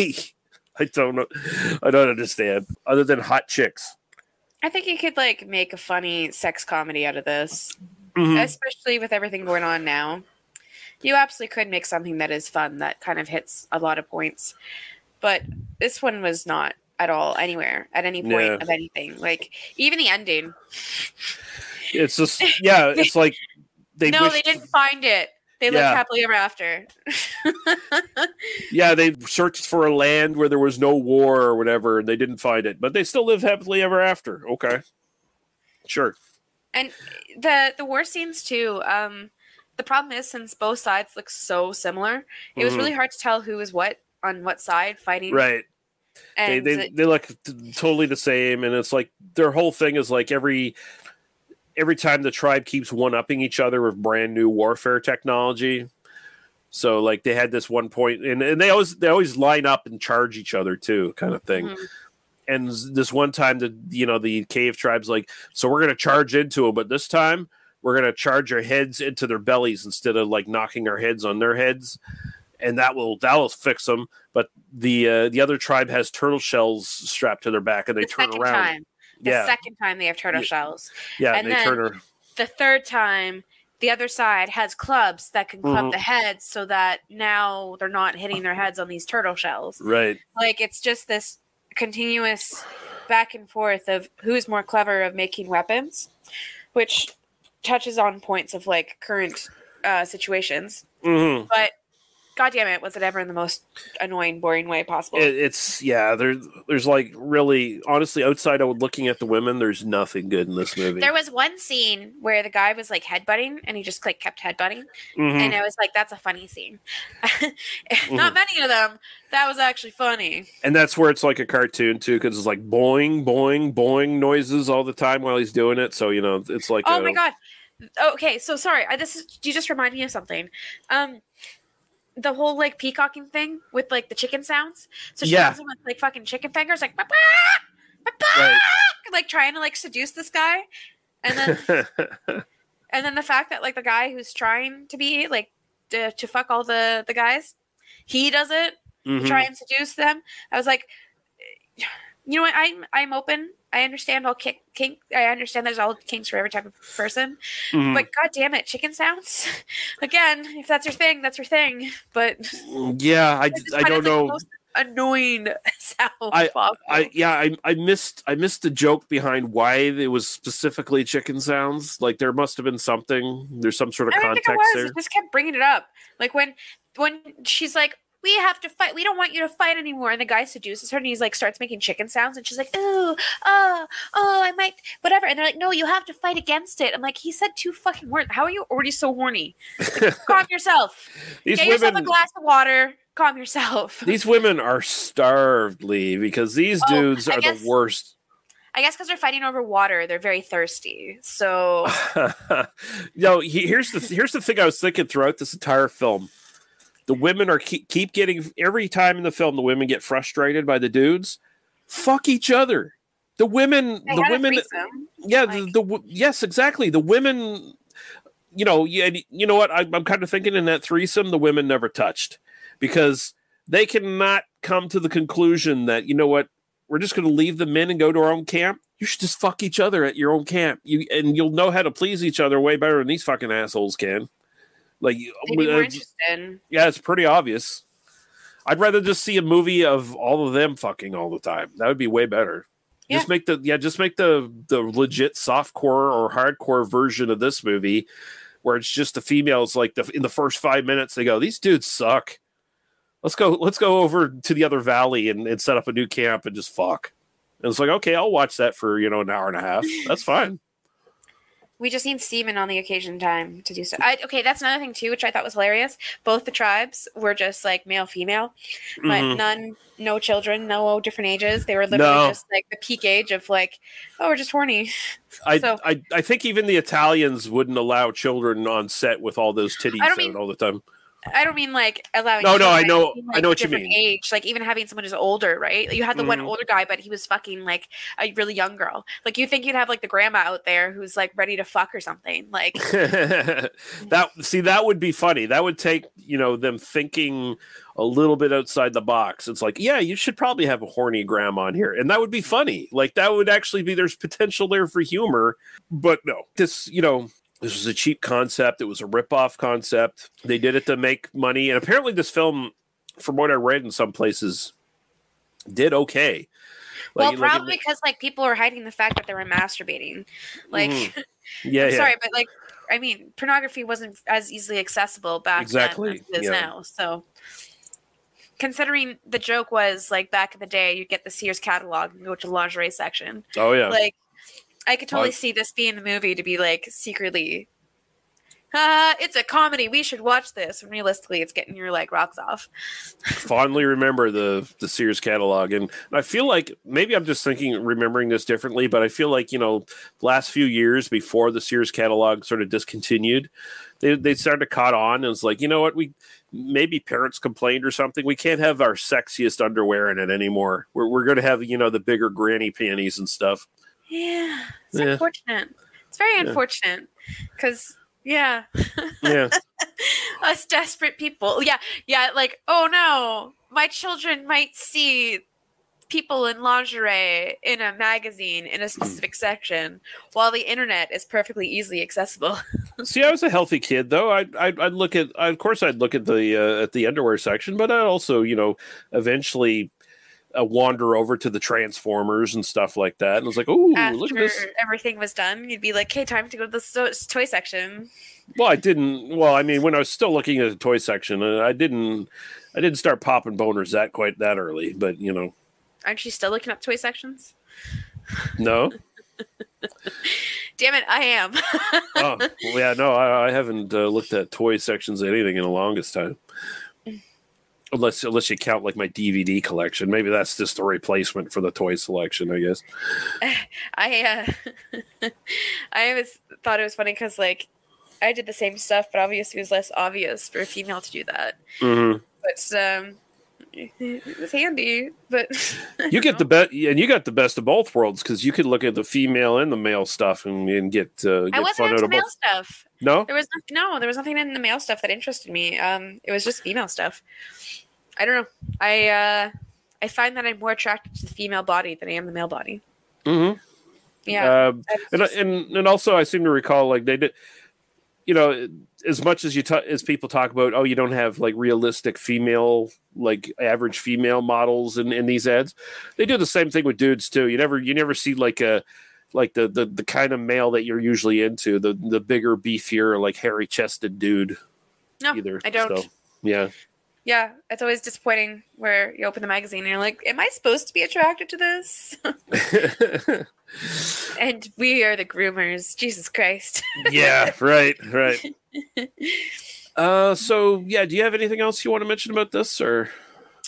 I don't know. I don't understand. Other than hot chicks. I think you could like make a funny sex comedy out of this, Mhm. especially with everything going on now. You absolutely could make something that is fun that kind of hits a lot of points, but this one was not at all anywhere at any point Yeah. of anything. Like even the ending. It's just yeah, it's like they no, wish- they didn't find it. They lived Yeah. happily ever after. Yeah, they searched for a land where there was no war or whatever, and they didn't find it, but they still live happily ever after. Okay, sure. And the the war scenes too. Um, the problem is since both sides look so similar, it was Mhm. really hard to tell who was what on what side fighting. Right. And they they, they look t- totally the same, and it's like their whole thing is like every every time the tribe keeps one upping each other with brand new warfare technology. So like they had this one point, and, and they always they always line up and charge each other too, kind of thing. Mhm. And this one time, the you know the cave tribes like, so we're gonna charge into them, but this time we're gonna charge our heads into their bellies instead of like knocking our heads on their heads, and that will that will fix them. But the uh, the other tribe has turtle shells strapped to their back, and they the turn around. time. The yeah, second time they have turtle Yeah. shells. yeah, and they then- turn. Her, The third time, the other side has clubs that can club Mhm. the heads so that now they're not hitting their heads on these turtle shells. right. Like it's just this continuous back and forth of who's more clever of making weapons, which touches on points of like current uh, situations. hmm But god damn it, was it ever in the most annoying, boring way possible? It, it's yeah. There, there's like really, honestly, outside of looking at the women, there's nothing good in this movie. There was one scene where the guy was like headbutting and he just like kept headbutting. Mhm. And I was like, that's a funny scene. Not many of them. That was actually funny. and that's where it's like a cartoon too, because it's like boing, boing, boing noises all the time while he's doing it. So you know, it's like Oh a- my god. Okay, so sorry. I, this is you just remind me of something. Um the whole like peacocking thing with like the chicken sounds. So she Yeah. comes with like fucking chicken fingers, like "Bah, bah, bah, bah," Right. like trying to like seduce this guy. And then and then the fact that like the guy who's trying to be like to, to fuck all the the guys, he does it Mhm. try and seduce them. I was like, you know what? I'm I'm open. I understand all kink. kink I understand there's all kinks for every type of person. Mhm. But god damn it, chicken sounds. Again, if that's your thing, that's your thing. But yeah, I, I don't it's, like, the know. most annoying sound I. I yeah I, I missed I missed the joke behind why it was specifically chicken sounds. Like there must have been something. There's some sort of I context there. It just kept bringing it up. Like when when she's like, "We have to fight. We don't want you to fight anymore," and the guy seduces her, and he's like starts making chicken sounds, and she's like, "Ooh, oh, oh, I might, whatever." And they're like, "No, you have to fight against it." I'm like, "He said two fucking words. How are you already so horny? Calm yourself. These Get yourself a glass of water. Calm yourself." These women are starved, Lee, because these Oh, dudes are guess- the worst. I guess because they're fighting over water, they're very thirsty. So no, he, here's the here's the thing I was thinking throughout this entire film. The women are keep, keep getting every time in the film the women get frustrated by the dudes. Fuck each other. The women, they the women, yeah, the, the yes, exactly. The women, you know, yeah, you know what? I, I'm kind of thinking in that threesome, the women never touched because they cannot come to the conclusion that you know what, we're just going to leave the men and go to our own camp. You should just fuck each other at your own camp. You and you'll know how to please each other way better than these fucking assholes can. Like, more uh, yeah, it's pretty obvious. I'd rather just see a movie of all of them fucking all the time. That would be way better. Just make the yeah, just make the the legit softcore or hardcore version of this movie where it's just the females like the in the first five minutes they go, These dudes suck. Let's go let's go over to the other valley and, and set up a new camp and just fuck. And it's like, okay, I'll watch that for, you know, an hour and a half. That's fine. We just need semen on the occasion time to do so. I, okay, that's another thing too, which I thought was hilarious. Both the tribes were just like male female, but Mhm. none, no children, no different ages. They were literally No. just like the peak age of like, oh, we're just horny. I, So- I I think even the Italians wouldn't allow children on set with all those titties out mean- all the time. I don't mean like allowing. No, no, I know- mean, I know what you mean. Age, like even having someone who's older, right? You had the one Mhm. older guy, but he was fucking like a really young girl. Like you think you'd have like the grandma out there who's like ready to fuck or something. Like that see that would be funny. That would take you know them thinking a little bit outside the box. It's like, yeah, you should probably have a horny grandma on here, and that would be funny. Like that would actually be there's potential there for humor, but no, this you know. This was a cheap concept. It was a rip-off concept. They did it to make money, and apparently, this film, from what I read in some places, did okay. well, Like- like probably because like people were hiding the fact that they were masturbating. Like, Mhm. Yeah, I'm yeah. sorry, but like, I mean, pornography wasn't as easily accessible back Exactly, then as it is yeah. now. So, considering the joke was like back in the day, you'd get the Sears catalog and go to the lingerie section. Oh yeah. Like, I could totally I- see this being the movie to be like secretly. Uh, it's a comedy. We should watch this. And realistically, it's getting your like rocks off. fondly remember the the Sears catalog, and I feel like maybe I'm just thinking remembering this differently, but I feel like you know, last few years before the Sears catalog sort of discontinued, they they started to caught on, and it's like you know what we maybe parents complained or something. We can't have our sexiest underwear in it anymore. We're we're going to have you know the bigger granny panties and stuff. Yeah, it's Yeah. unfortunate. It's very unfortunate because yeah, Yeah, us desperate people. Yeah, yeah. Like, oh no, my children might see people in lingerie in a magazine in a specific section, while the internet is perfectly easily accessible. See, I was a healthy kid, though. I'd, I'd, I'd look at, I, of course, I'd look at the uh, at the underwear section, but I'd also, you know, eventually uh, wander over to the Transformers and stuff like that. And I was like, "Ooh, look at this!" everything was done, you'd be like, "Okay, time to go to the so- toy section." Well, I didn't. Well, I mean, when I was still looking at the toy section, uh, I didn't, I didn't start popping boners that quite that early. But you know, Aren't you still looking up toy sections? no. Damn it, I am. oh, well, yeah, no, I, I haven't uh, looked at toy sections of anything in the longest time. Unless, unless you count like my DVD collection, maybe that's just a replacement for the toy selection, I guess. I uh I always thought it was funny because like I did the same stuff, but obviously it was less obvious for a female to do that. hmm But um, it was handy. But You get the best, and you got the best of both worlds because you could look at the female and the male stuff and, and get uh, I wasn't fun out into of male both. stuff. No, There was nothing, no, there was nothing in the male stuff that interested me. Um, it was just female stuff. I don't know. I uh, I find that I'm more attracted to the female body than I am the male body. hmm Yeah. Um, and, and and also, I seem to recall like they did, you know, as much as you ta- as people talk about, oh, you don't have like realistic female, like average female models in, in these ads. They do the same thing with dudes too. You never you never see like a like the the, the kind of male that you're usually into, the the bigger, beefier, like hairy chested dude. no, Either I don't. So, yeah. Yeah, it's always disappointing where you open the magazine and you're like, "Am I supposed to be attracted to this?" and we are the groomers. Jesus Christ. yeah. Right. Right. Uh. So yeah. Do you have anything else you want to mention about this, or?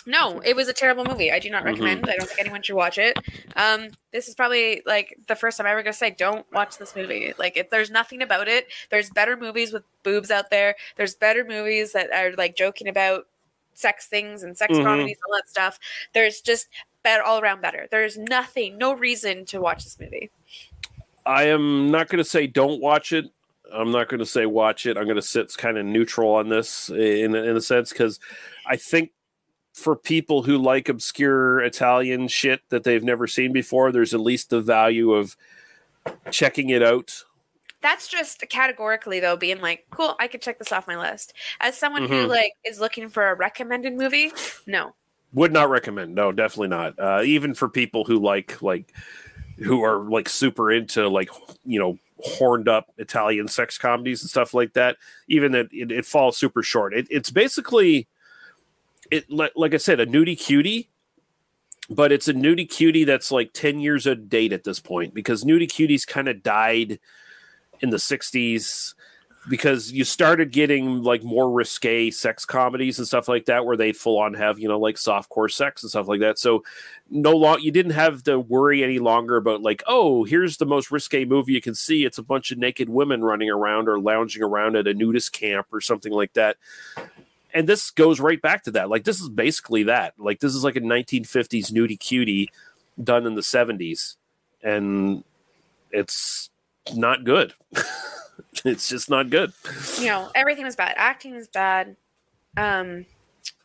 no, it was a terrible movie. I do Mm-hmm. not recommend. I don't think anyone should watch it. Um, this is probably like the first time I'm ever gonna say, "Don't watch this movie." Like, if there's nothing about it, there's better movies with boobs out there. There's better movies that are like joking about sex things and sex Mhm. comedies, all that stuff. There's just better all around better. There's nothing, no reason to watch this movie. I am not going to say don't watch it. I'm not going to say watch it. I'm going to sit kind of neutral on this in in a sense because I think for people who like obscure Italian shit that they've never seen before, there's at least the value of checking it out that's just categorically though being like, cool, I could check this off my list. As someone who Mhm. like is looking for a recommended movie, no. Would not recommend. No, definitely not. Uh, even for people who like like who are like super into like you know horned up Italian sex comedies and stuff like that. Even that it, it falls super short. It, it's basically it like, like I said a nudie cutie, but it's a nudie cutie that's like ten years of date at this point because nudie cuties kind of died in the '60s because you started getting like more risque sex comedies and stuff like that where they full on have you know like soft core sex and stuff like that. So no long you didn't have to worry any longer about like oh here's the most risque movie you can see. It's a bunch of naked women running around or lounging around at a nudist camp or something like that. And this goes right back to that. Like this is basically that. Like this is like a 1950s nudie cutie done in the 70s and it's not good it's just not good You know, everything was bad. Acting was bad. Um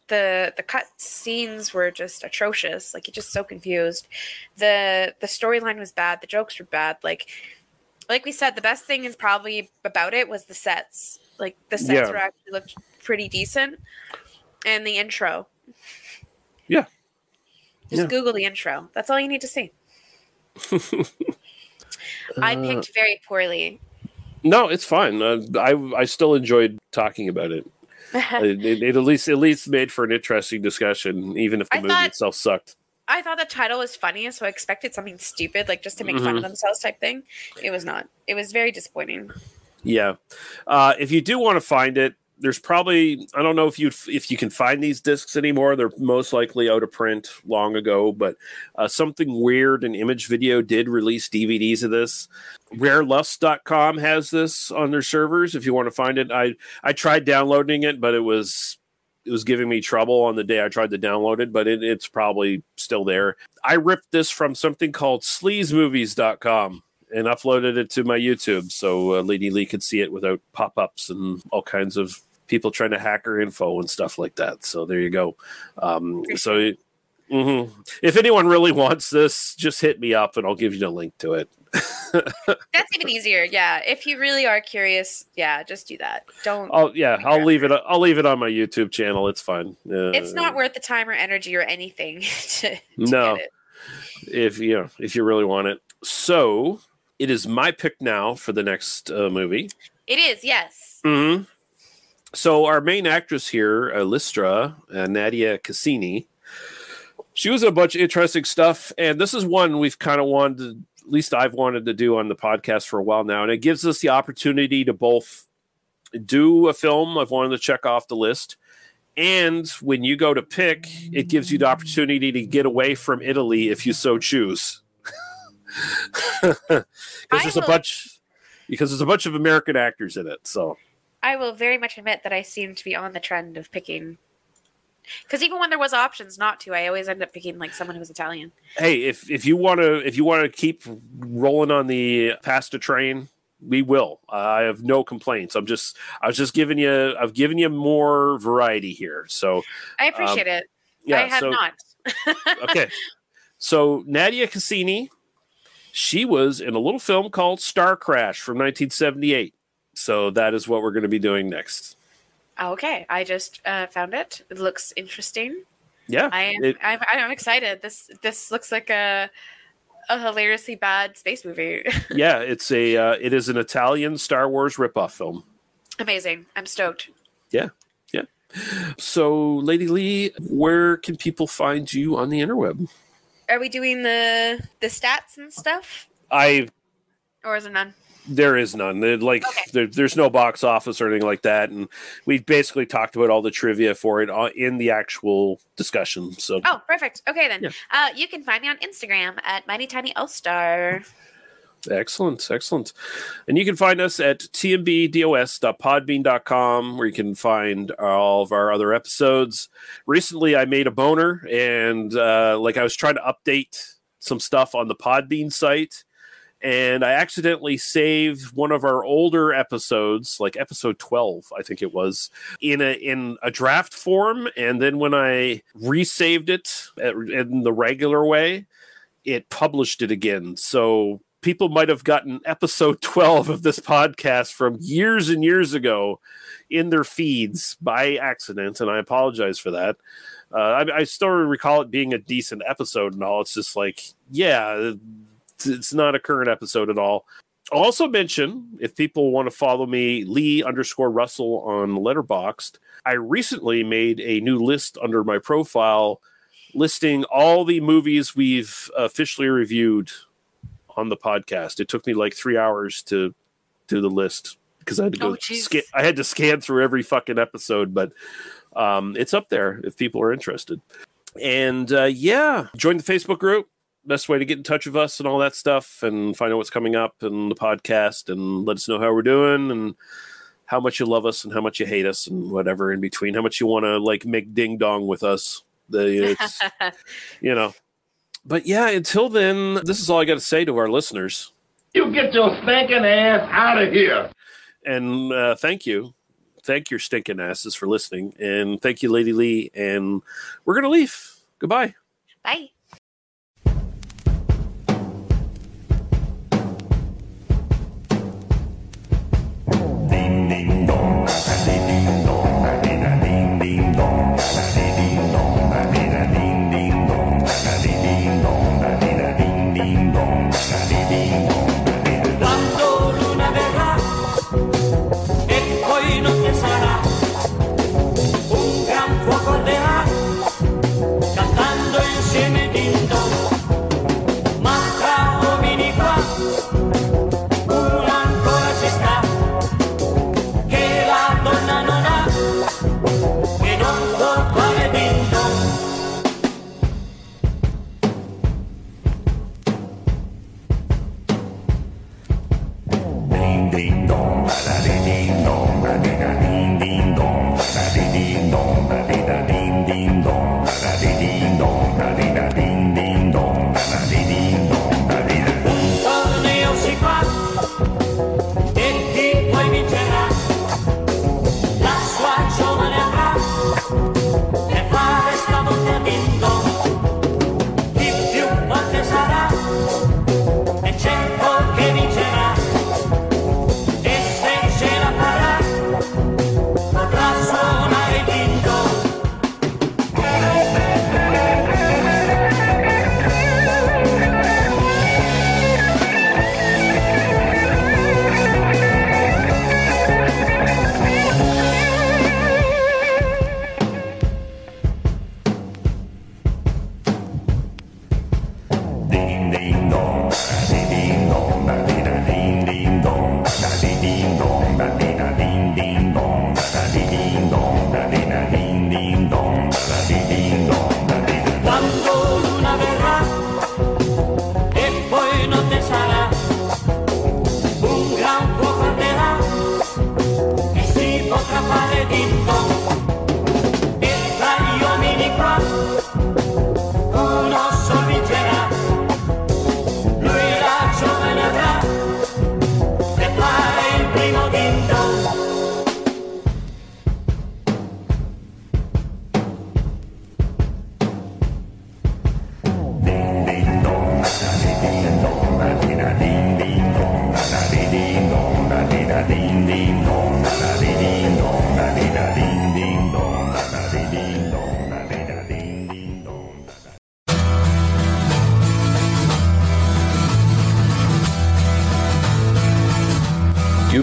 the the cut scenes were just atrocious. Like you're just so confused. The the storyline was bad. The jokes were bad. Like like we said, the best thing is probably about it was the sets. Like the sets Yeah. were actually looked pretty decent. And the intro. Yeah. Just Yeah. Google the intro. That's all you need to see. I Uh, picked very poorly. No, it's fine. Uh, I I still enjoyed talking about it. it, it, it at least at least made for an interesting discussion, even if the I movie thought- itself sucked. I thought the title was funny, so I expected something stupid, like just to make fun Mhm. of themselves type thing. It was not. It was very disappointing. Yeah. Uh, if you do want to find it, there's probably I don't know if you if you can find these discs anymore. They're most likely out of print long ago, but uh, something weird and image video did release DVDs of this. Rarelust.com has this on their servers. If you want to find it, I I tried downloading it, but it was it was giving me trouble on the day I tried to download it, but it, it's probably still there. I ripped this from something called sleazemovies.com and uploaded it to my YouTube so uh, Lady Lee could see it without pop ups and all kinds of people trying to hack her info and stuff like that. So there you go. Um, so mhm. if anyone really wants this, just hit me up and I'll give you the link to it. That's even easier. Yeah. If you really are curious, yeah, just do that. Don't. I'll yeah, I'll leave it. I'll leave it on my YouTube channel. It's fine. Uh, it's not worth the time or energy or anything to, to no. get it. If you know, if you really want it. So it is my pick now for the next uh, movie. It is, yes. hmm So our main actress here, uh, Lystra, uh, Nadia Cassini, she was in a bunch of interesting stuff, and this is one we've kind of wanted, to, at least I've wanted to do on the podcast for a while now, and it gives us the opportunity to both do a film I've wanted to check off the list, and when you go to pick, it gives you the opportunity to get away from Italy if you so choose. Because there's a bunch, because there's a bunch of American actors in it, so. I will very much admit that I seem to be on the trend of picking. Because even when there was options not to, I always end up picking like someone who's Italian. hey if if you want to if you want to keep rolling on the pasta train we will uh, i have no complaints i'm just i was just giving you i've given you more variety here so I appreciate it. yeah I have so not. okay so nadia cassini she was in a little film called star crash from 1978 so that is what we're going to be doing next Okay, I just uh, found it. It looks interesting. yeah I am. it- I'm, I'm excited. This this looks like a a hilariously bad space movie. yeah it's a uh, it is an italian star wars ripoff film Amazing. I'm stoked. Yeah. Yeah. So, Lady Leah, where can people find you on the interweb? Are we doing the the stats and stuff, I or is there none? there is none. It- Like there, there's no box office or anything like that, and we basically talked about all the trivia for it uh, in the actual discussion. So Oh, perfect. Okay then. Yeah. Uh, you can find me on Instagram at Mighty Tiny All Star. Excellent, excellent. And you can find us at tmbdos.podbean.com, where you can find all of our other episodes. Recently, I made a boner, and uh, like I was trying to update some stuff on the Podbean site. and I accidentally saved one of our older episodes, like episode 12, I think it was, in a in a draft form and then when I resaved it at, in the regular way, it published it again. So people might have gotten episode 12 of this podcast from years and years ago in their feeds by accident, and I apologize for that. Uh, I, I still recall it being a decent episode and all. It's just like, yeah, it's, it's not a current episode at all. I'll also mention if people want to follow me, Lee underscore Russell on Letterboxd. I recently made a new list under my profile listing all the movies we've officially reviewed on the podcast. It took me like three hours to do the list because I had to go Oh, scan, I had to scan through every fucking episode, but um, it's up there if people are interested. And uh, yeah, join the Facebook group. Best way to get in touch with us and all that stuff, and find out what's coming up and the podcast, and let us know how we're doing and how much you love us and how much you hate us and whatever in between. How much you want to like make ding dong with us. The it's you know. But yeah, until then, this is all I got to say to our listeners. You get your stinking ass out of here. And uh, thank you. Thank your stinking asses for listening. And thank you, Lady Leah. And we're going to leave. Goodbye. Bye.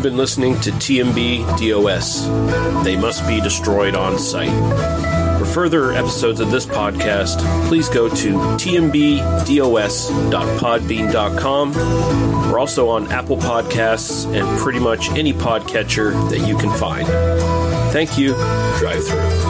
You've been listening to TMB DOS. They must be destroyed on Sight. For further episodes of this podcast, please go to tmbdos.podbean.com. We're also on Apple Podcasts and pretty much any podcatcher that you can find. Thank you. Drive through.